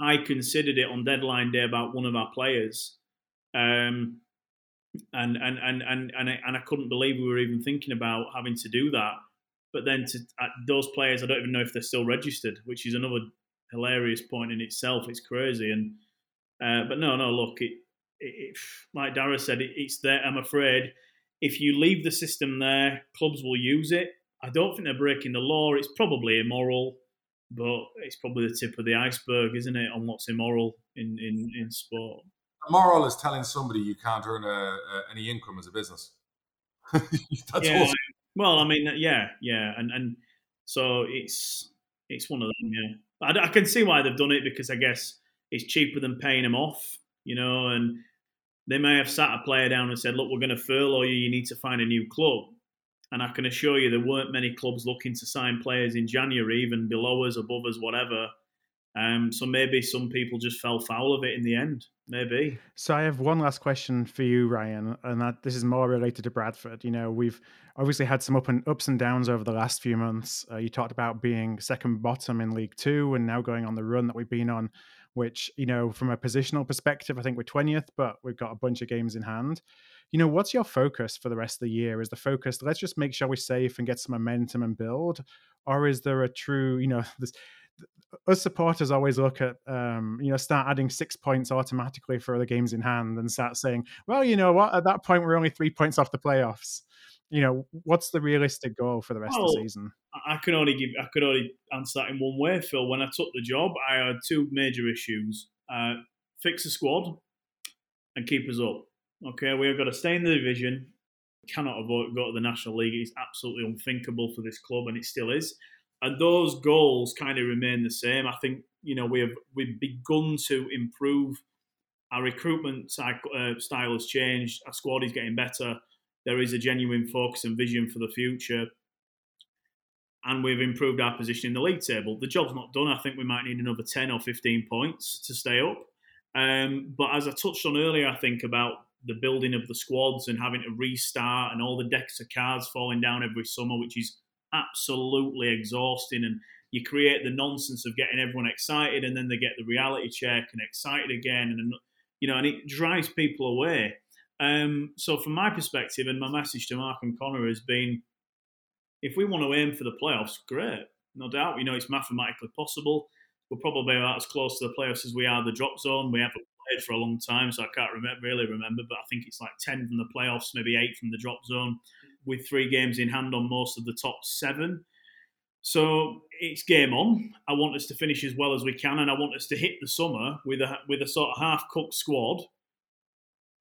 Speaker 3: I considered it on deadline day about one of our players. Um, and, and, and, and, and, I, and I couldn't believe we were even thinking about having to do that. But then to uh, those players, I don't even know if they're still registered, which is another hilarious point in itself. It's crazy. And uh, but no, no, look, it, it, like Darragh said, it, it's there. I'm afraid if you leave the system there, clubs will use it. I don't think they're breaking the law. It's probably immoral, but it's probably the tip of the iceberg, isn't it, on what's immoral in, in, in sport.
Speaker 2: Immoral is telling somebody you can't earn a, a, any income as a business. [laughs]
Speaker 3: That's yeah, awesome. Well, I mean, uh, yeah, yeah, and and so it's it's one of them. Yeah, I, I can see why they've done it because I guess it's cheaper than paying them off, you know, and they may have sat a player down and said, "Look, we're going to furlough you. You need to find a new club." And I can assure you, there weren't many clubs looking to sign players in January, even below us, above us, whatever. Um, so maybe some people just fell foul of it in the end. Maybe.
Speaker 1: So I have one last question for you, Ryan, and that this is more related to Bradford. You know, we've obviously had some up and ups and downs over the last few months. Uh, you talked about being second bottom in League Two, and now going on the run that we've been on which, you know, from a positional perspective, I think we're 20th, but we've got a bunch of games in hand. You know, what's your focus for the rest of the year? Is the focus, let's just make sure we're safe and get some momentum and build? Or is there a true, you know, [laughs] this, us supporters always look at um, you know start adding six points automatically for the games in hand and start saying well you know what at that point we're only three points off the playoffs you know, what's the realistic goal for the rest well, of the season?
Speaker 3: I can only give, I could only answer that in one way, Phil. When I took the job, I had two major issues: uh, fix the squad and keep us up. Okay, we have got to stay in the division. Cannot avoid go to the National League. It's absolutely unthinkable for this club, and it still is. And those goals kind of remain the same. I think you know we have we've begun to improve. Our recruitment uh, style has changed. Our squad is getting better there is a genuine focus and vision for the future. And we've improved our position in the league table. The job's not done. I think we might need another 10 or 15 points to stay up. Um, but as I touched on earlier, I think about the building of the squads and having to restart and all the decks of cards falling down every summer, which is absolutely exhausting. And you create the nonsense of getting everyone excited, and then they get the reality check and excited again, and you know, and it drives people away. Um, so, from my perspective, and my message to Mark and Conor has been if we want to aim for the playoffs, great. No doubt. You know, it's mathematically possible. We're probably about as close to the playoffs as we are the drop zone. We haven't played for a long time, so I can't remember, really remember, but I think it's like 10 from the playoffs, maybe eight from the drop zone, with three games in hand on most of the top seven. So it's game on. I want us to finish as well as we can, and I want us to hit the summer with a with a sort of half cooked squad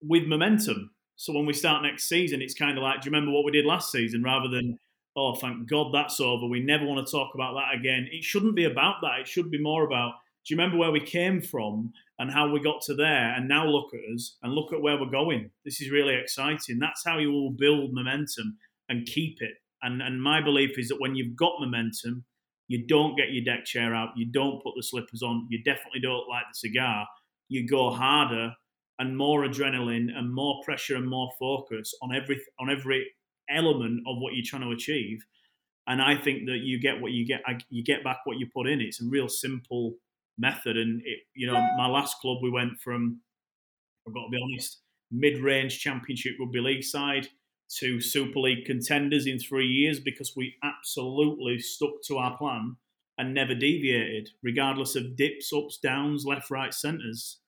Speaker 3: with momentum. So when we start next season, it's kind of like, do you remember what we did last season? Rather than, oh, thank God that's over. We never want to talk about that again. It shouldn't be about that. It should be more about, do you remember where we came from and how we got to there? And now look at us and look at where we're going. This is really exciting. That's how you will build momentum and keep it. And, and my belief is that when you've got momentum, you don't get your deck chair out, you don't put the slippers on, you definitely don't light the cigar. You go harder and more adrenaline and more pressure and more focus on every on every element of what you're trying to achieve. And I think that you get what you get. You get back what you put in. It's a real simple method. And it, you know, my last club, we went from I've got to be honest, mid-range Championship Rugby League side to Super League contenders in three years because we absolutely stuck to our plan and never deviated, regardless of dips, ups, downs, left, right, centres.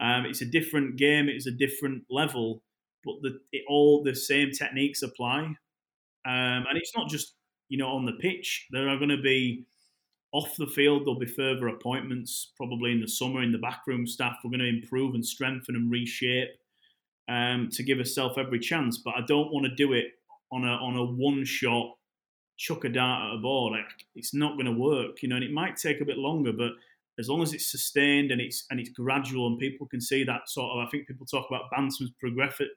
Speaker 3: Um, it's a different game. It's a different level, but the, it, all the same techniques apply. Um, and it's not just you know on the pitch. There are going to be off the field. There'll be further appointments probably in the summer in the backroom staff. We're going to improve and strengthen and reshape um, to give ourselves every chance. But I don't want to do it on a on a one shot chuck a dart at a ball. Like, it's not going to work, you know. And it might take a bit longer, but as long as it's sustained and it's and it's gradual and people can see that sort of I think people talk about Bantam's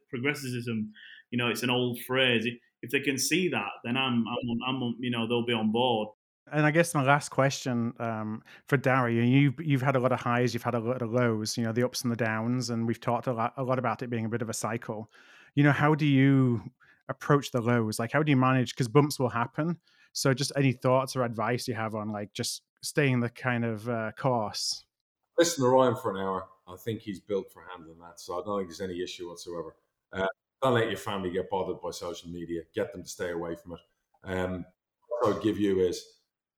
Speaker 3: progressivism you know it's an old phrase if they can see that then I'm I'm, I'm you know they'll be on board
Speaker 1: and I guess my last question um, for Darry, you've you've had a lot of highs, you've had a lot of lows, you know, the ups and the downs, and we've talked a lot, a lot about it being a bit of a cycle. You know, how do you approach the lows? Like, how do you manage? Because bumps will happen. So, just any thoughts or advice you have on like just staying the kind of uh, course.
Speaker 2: Listen to Ryan for an hour. I think he's built for handling that, so I don't think there's any issue whatsoever. Uh, don't let your family get bothered by social media. Get them to stay away from it. Um, I'd give you is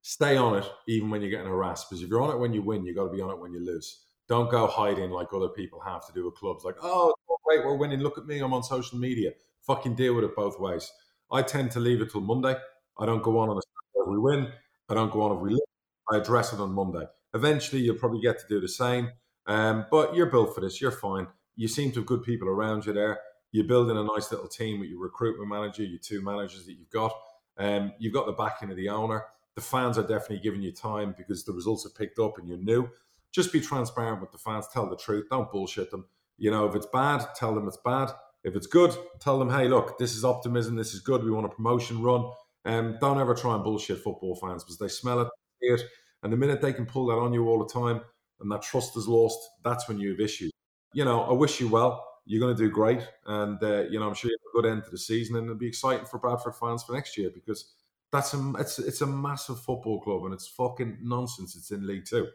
Speaker 2: stay on it even when you're getting harassed. Because if you're on it when you win, you've got to be on it when you lose. Don't go hiding like other people have to do with clubs. Like, oh, great, we're winning. Look at me, I'm on social media. Fucking deal with it both ways. I tend to leave it till Monday. I don't go on on a if we win. I don't go on if we lose. I address it on Monday. Eventually, you'll probably get to do the same. Um, but you're built for this. You're fine. You seem to have good people around you there. You're building a nice little team with your recruitment manager, your two managers that you've got. Um, you've got the backing of the owner. The fans are definitely giving you time because the results have picked up and you're new. Just be transparent with the fans. Tell the truth. Don't bullshit them. You know, if it's bad, tell them it's bad. If it's good, tell them, hey, look, this is optimism. This is good. We want a promotion run. Um, don't ever try and bullshit football fans because they smell it, it. And the minute they can pull that on you all the time and that trust is lost, that's when you have issues. You know, I wish you well. You're going to do great. And, uh, you know, I'm sure you have a good end to the season and it'll be exciting for Bradford fans for next year because that's a, it's, it's a massive football club and it's fucking nonsense. It's in League Two.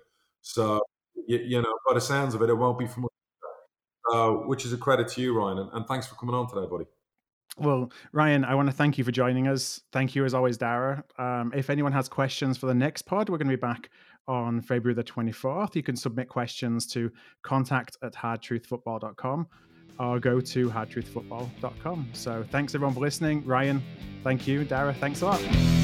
Speaker 2: So, you, you know, by the sounds of it, it won't be from uh, which is a credit to you, Ryan. And, and, thanks for coming on today, buddy.
Speaker 1: Well, Ryan, I want to thank you for joining us. Thank you, as always, Darragh. Um, if anyone has questions for the next pod, we're going to be back on February the 24th. You can submit questions to contact at hardtruthfootball.com or go to hardtruthfootball.com. So thanks, everyone, for listening. Ryan, thank you. Darragh, thanks a lot.